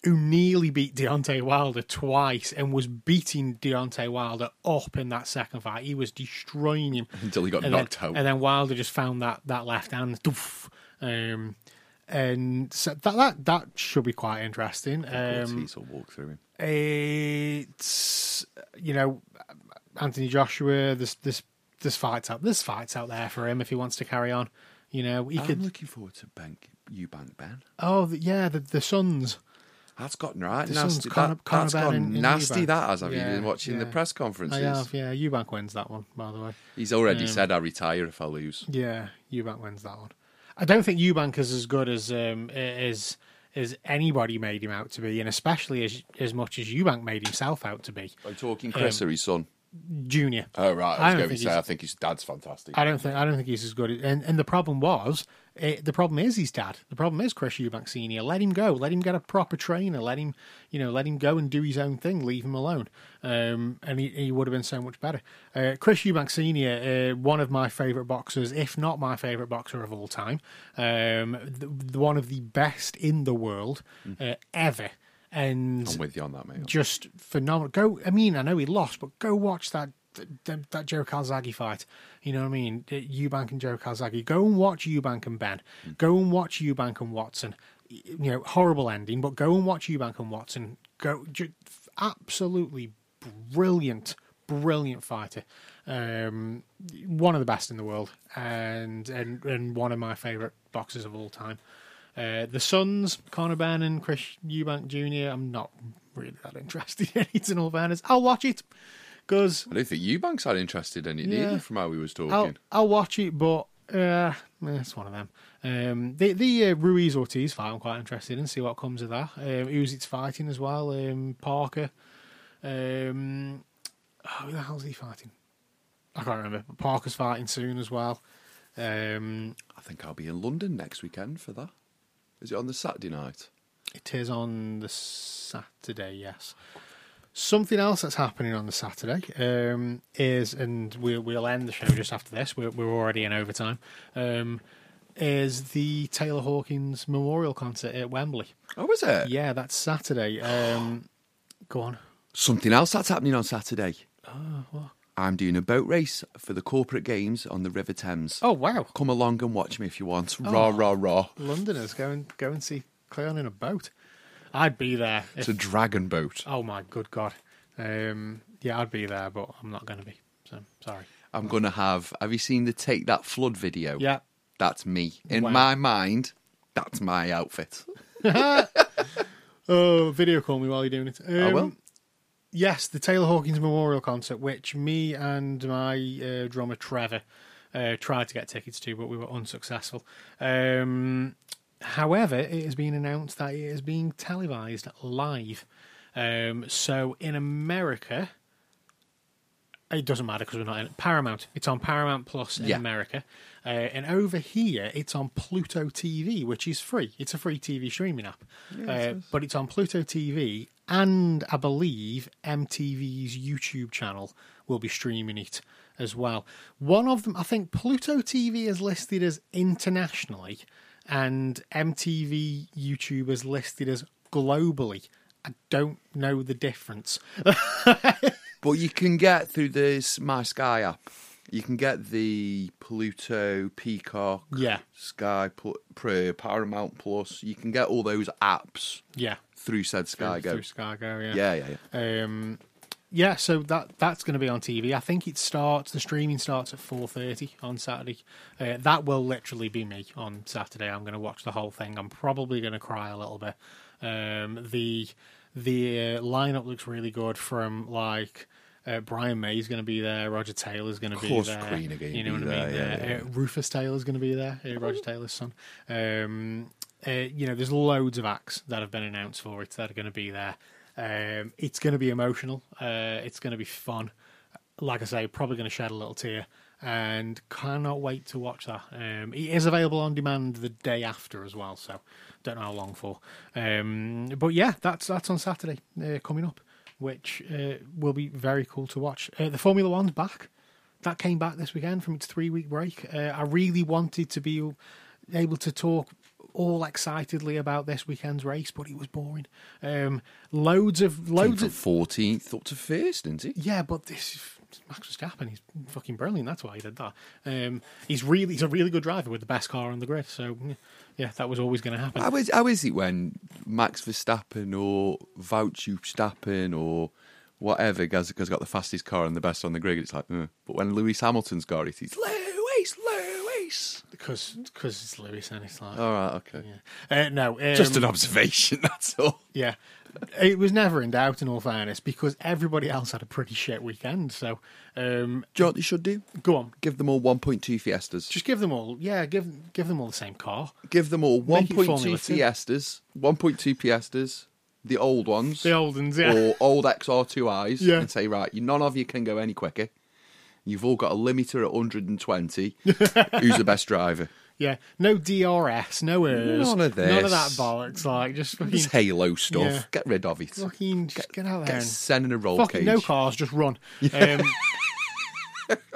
who nearly beat Deontay Wilder twice and was beating Deontay Wilder up in that second fight. He was destroying him Until he got and knocked then, out. And then Wilder just found that that left hand. Doof. Um, and so that that that should be quite interesting. Um, Ortiz will walk through him. it's you know Anthony Joshua. There's this this fights out. There's fights out there for him if he wants to carry on. You know he I'm could. looking forward to Bank Eubank Benn. Oh the, yeah, the the sons. That's gotten right The nasty. sons, that, that's gone in- in nasty. Eubank. That has. Have you been watching the press conferences? I have. Yeah, Eubank wins that one. By the way. He's already Um, said I retire if I lose. Yeah, Eubank wins that one. I don't think Eubank is as good as um, as as anybody made him out to be, and especially as as much as Eubank made himself out to be. Are you talking Chris or his son? Junior. Oh right, I I was don't going to say I think his dad's fantastic. I don't think I don't think he's as good. And and the problem was, eh, the problem is his dad. The problem is Chris Eubank Senior. Let him go. Let him get a proper trainer. Let him, you know, let him go and do his own thing. Leave him alone. Um, and he, he would have been so much better. Uh, Chris Eubank Senior, uh, one of my favourite boxers, if not my favourite boxer of all time. Um, the, one of the best in the world uh, ever. And I'm with you on that, mate. just phenomenal. Go. I mean, I know he lost, but go watch that that, that Joe Calzaghe fight. You know what I mean? Uh, Eubank and Joe Calzaghe. Go and watch Eubank and Benn. Go and watch Eubank and Watson. You know, horrible ending, but go and watch Eubank and Watson. Go, ju- absolutely brilliant, brilliant fighter. Um, one of the best in the world, and and and one of my favourite boxers of all time. Uh, the sons, Conor Benn and Chris Eubank Jr. I'm not really that interested in it. In all fairness, I'll watch it because I don't think Eubank's that interested in it Yeah. either, from how we was talking. I'll I'll watch it, but uh, it's one of them. Um, the the uh, Ruiz Ortiz fight, I'm quite interested in. See what comes of that. Um, who's it's fighting as well? Um, Parker. Um, oh, who the hell's he fighting? I can't remember. But Parker's fighting soon as well. Um, I think I'll be in London next weekend for that. Is it on the Saturday night? It is on the Saturday, yes. Something else that's happening on the Saturday um, is, and we'll, we'll end the show just after this. We're, we're already in overtime. Um, is the Taylor Hawkins Memorial Concert at Wembley? Oh, is it? Yeah, that's Saturday. Um, go on. Something else that's happening on Saturday. Oh, what? I'm doing a boat race for the corporate games on the River Thames. Oh wow! Come along and watch me if you want. Rah, rah, rah. Londoners go and go and see Cleon in a boat. I'd be there. It's If, a dragon boat. oh my good god! Um, yeah, I'd be there, but I'm not going to be. So sorry. I'm going to have. Have you seen the Take That Flood video? Yeah. That's me. In Wow. my mind, that's my outfit. Oh, video call me while you're doing it. Um, I will. Yes, the Taylor Hawkins Memorial Concert, which me and my uh, drummer Trevor uh, tried to get tickets to, but we were unsuccessful. Um, however, it has been announced that it is being televised live. Um, so in America, it doesn't matter because we're not in Paramount. It's on Paramount Plus in Yeah. America, uh, and over here it's on Pluto TV, which is free. It's a free TV streaming app, uh, but it's on Pluto TV, and I believe MTV's YouTube channel will be streaming it as well. One of them, I think, Pluto TV is listed as internationally, and MTV YouTube is listed as globally. I don't know the difference. But you can get through this My Sky app. You can get the Pluto, Peacock, Yeah. Sky, Pl- Paramount Plus. You can get all those apps Yeah, through said Sky through, Go. through Sky Go, yeah. Yeah, yeah, yeah. Um, yeah, so that that's going to be on TV. I think it starts. The streaming starts at four thirty on Saturday. Uh, that will literally be me on Saturday. I'm going to watch the whole thing. I'm probably going to cry a little bit. Um, the the uh, lineup looks really good. From like Uh, Brian May's going to be there. Roger Taylor's going to be there. Are gonna you know what I mean? there, Uh, yeah, yeah. Rufus Taylor's going to be there. Uh, Roger Taylor's son. Um, uh, you know, there's loads of acts that have been announced for it that are going to be there. Um, it's going to be emotional. Uh, it's going to be fun. Like I say, probably going to shed a little tear, and cannot wait to watch that. Um, it is available on demand the day after as well, so don't know how long for. Um, but yeah, that's that's on Saturday uh, coming up, which uh, will be very cool to watch. Uh, the Formula One's back. That came back this weekend from its three week break. Uh, I really wanted to be able to talk all excitedly about this weekend's race, but it was boring. Um, loads of loads of 14th up to first, didn't he? yeah, but this Max Verstappen, he's fucking brilliant. That's why he did that. Um, he's really he's a really good driver with the best car on the grid. So yeah, that was always going to happen. How is, how is it when Max Verstappen or Wout Verstappen or whatever has, has got the fastest car and the best on the grid? It's like, uh. but when Lewis Hamilton's got it, it's Lewis, Lewis. Because because it's Lewis and it's like All right, okay. uh, no, um, Just an observation, that's all. yeah. It was never in doubt, in all fairness, because everybody else had a pretty shit weekend. So, um, Do you know what they should do? go on, Give them all 1.2 Fiestas. just give them all, yeah, give give them all the same car, give them all Make it 1.2 Formula Two. Fiestas, 1.2 Fiestas, the old ones, the old ones, yeah. or old XR2Is, Yeah. and say, right, you, none of you can go any quicker. You've all got a limiter at 120. Who's the best driver? Yeah, no DRS, no ERS, None of none of that bollocks. Like just fucking, This Halo stuff. Yeah. Get rid of it. fucking, just get out there Get sent in a roll fucking cage. no cars, just run. Um,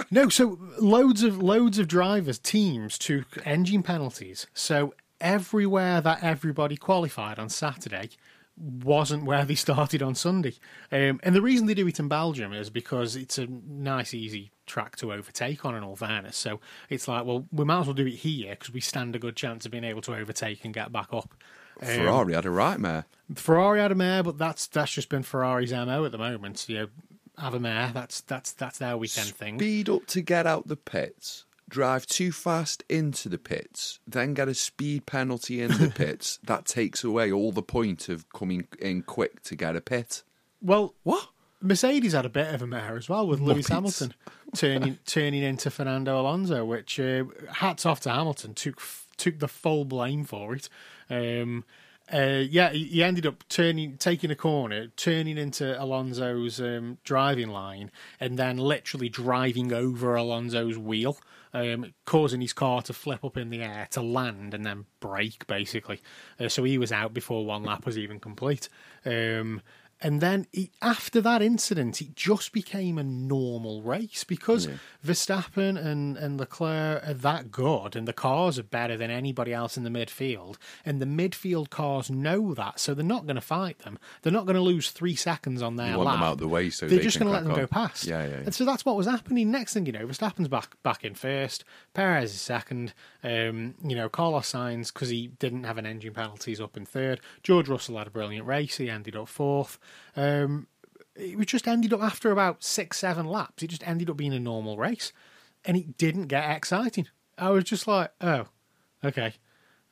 no, so loads of loads of drivers teams took engine penalties. So everywhere that everybody qualified on Saturday wasn't where they started on Sunday. Um, and the reason they do it in Belgium is because it's a nice, easy track to overtake on. All fairness, so it's like, well, we might as well do it here because we stand a good chance of being able to overtake and get back up. Um, Ferrari had a right mare. Ferrari had a mare, but that's that's just been Ferrari's mo at the moment. You know, have a mare. That's that's that's their weekend thing. Speed up to get out the pits. Drive too fast into the pits, then get a speed penalty in the pits. That takes away all the point of coming in quick to get a pit. Well, What? Mercedes had a bit of a mare as well with Lewis Muppets. Hamilton turning turning into Fernando Alonso, which uh, hats off to Hamilton took took the full blame for it. Um, uh, yeah, he, ended up turning, taking a corner, turning into Alonso's um, driving line, and then literally driving over Alonso's wheel, um, causing his car to flip up in the air to land and then break, basically. Uh, so he was out before one lap was even complete. Um, and then he, after that incident, it just became a normal race because Verstappen and, and Leclerc are that good, and the cars are better than anybody else in the midfield. And the midfield cars know that, so they're not going to fight them. They're not going to lose three seconds on their You want lap. them out of the way so they're they just going to let them on. go past. Yeah, yeah, yeah. And so that's what was happening. Next thing you know, Verstappen's back back in first. Perez is second. Um, you know, Carlos Sainz because he didn't have an engine penalty is up in third. George Russell had a brilliant race. He ended up fourth. Um, it just ended up after about six seven laps. It just ended up being a normal race, and it didn't get exciting. I was just like, oh, okay.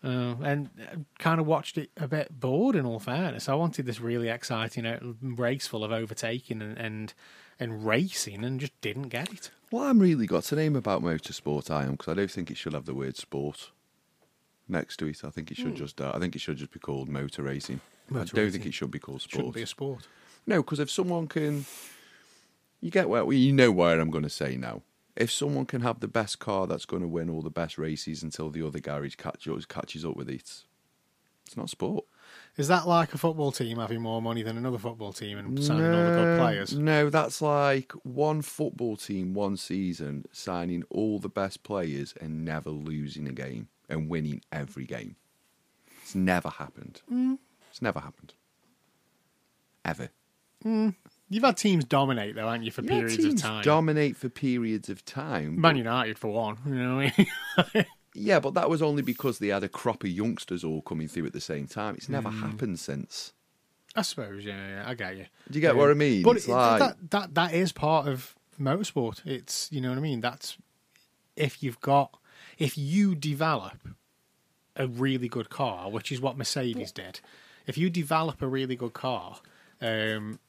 Uh, and kind of watched it a bit bored. In all fairness, I wanted this really exciting uh, race full of overtaking and, and and racing, and just didn't get it. Well, I'm really got to name about motorsport. I am because I don't think it should have the word sport next to it. I think it should just. Uh, I think it should just be called motor racing. I don't think it should be called sport. Shouldn't be a sport. No, because if someone can, you get where well, you know where I'm going to say now. If someone can have the best car that's going to win all the best races until the other garage catches catches up with it, it's not sport. Is that like a football team having more money than another football team and signing all the good players? No, that's like one football team one season signing all the best players and never losing a game and winning every game. It's never happened. Mm. It's never happened. Ever. Hmm. You've had teams dominate though, haven't you, for Yeah, periods of time? dominate for periods of time. Man United for one. You know what I mean? Yeah, but that was only because they had a crop of youngsters all coming through at the same time. It's never hmm. happened since. I suppose, yeah, yeah, I get you. Do you get what I mean? But it- like- that that that is part of motorsport. It's you know what I mean. That's if you've got if you develop a really good car, which is what Mercedes did. If you develop a really good car, um,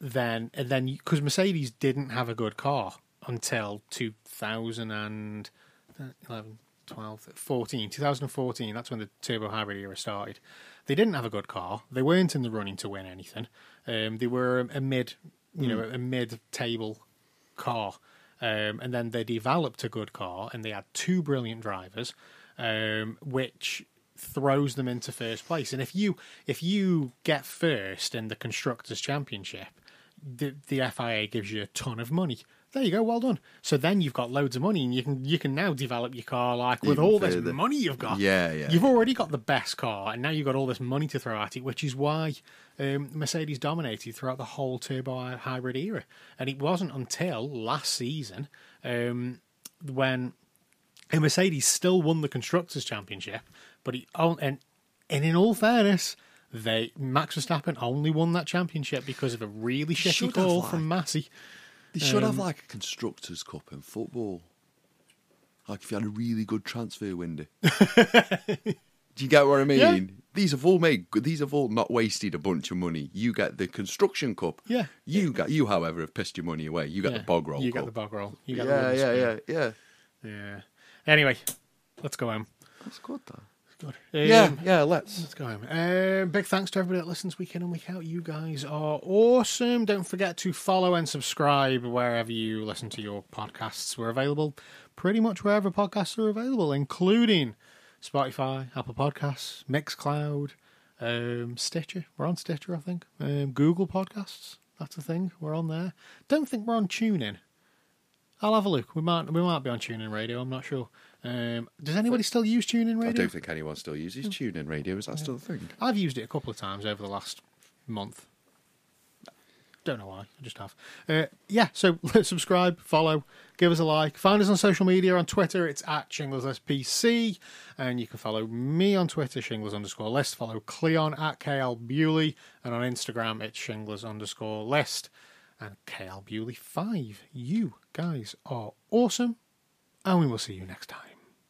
then and then because Mercedes didn't have a good car until 2011, 12, 14, 2014. That's when the turbo hybrid era started. They didn't have a good car. They weren't in the running to win anything. Um, they were a, mid, you know, a mid-table car. Um, and then they developed a good car, and they had two brilliant drivers, um, which throws them into first place. And if you if you get first in the constructors' championship, the the FIA gives you a ton of money. There you go, well done. So then you've got loads of money, and you can you can now develop your car like with Even all this further. money you've got. Yeah, yeah. You've already got the best car, and now you've got all this money to throw at it, which is why um, Mercedes dominated throughout the whole turbo hybrid era. And it wasn't until last season um, when Mercedes still won the constructors' championship, but he on- and and in all fairness. They Max Verstappen only won that championship because of a really shitty call like- from Masi. They should Um, have like a constructors' cup in football. Like if you had a really good transfer window. Do you get what I mean? Yeah. These have all made. These have all not wasted a bunch of money. You get the construction cup. Yeah. You got. You, however, have pissed your money away. You got Yeah. the bog roll. You cup. got the bog roll. You got yeah, the yeah, yeah, yeah. yeah. Anyway, let's go home. That's good though. Good. yeah, Um, yeah. Let's. Let's go home. Um, big thanks to everybody that listens week in and week out. You guys are awesome. Don't forget to follow and subscribe wherever you listen to your podcasts. We're available pretty much wherever podcasts are available, including Spotify, Apple Podcasts, Mixcloud, um, Stitcher. We're on Stitcher, I think. Um, Google Podcasts. That's a thing. We're on there. Don't think we're on TuneIn. I'll have a look. We might we might be on TuneIn Radio. I'm not sure. Um, does anybody still use TuneIn Radio? I don't think anyone still uses tune-in radio. Is that still a thing? I've used it a couple of times over the last month. Don't know why, I just have. Uh, yeah, so subscribe, follow, give us a like. Find us on social media on Twitter, it's at Shinglers List PC. And you can follow me on Twitter, Shingles underscore list. Follow Cleon at KL Bewley. And on Instagram, it's Shinglers underscore list. And KL Bewley 5. You guys are awesome. And we will see you next time.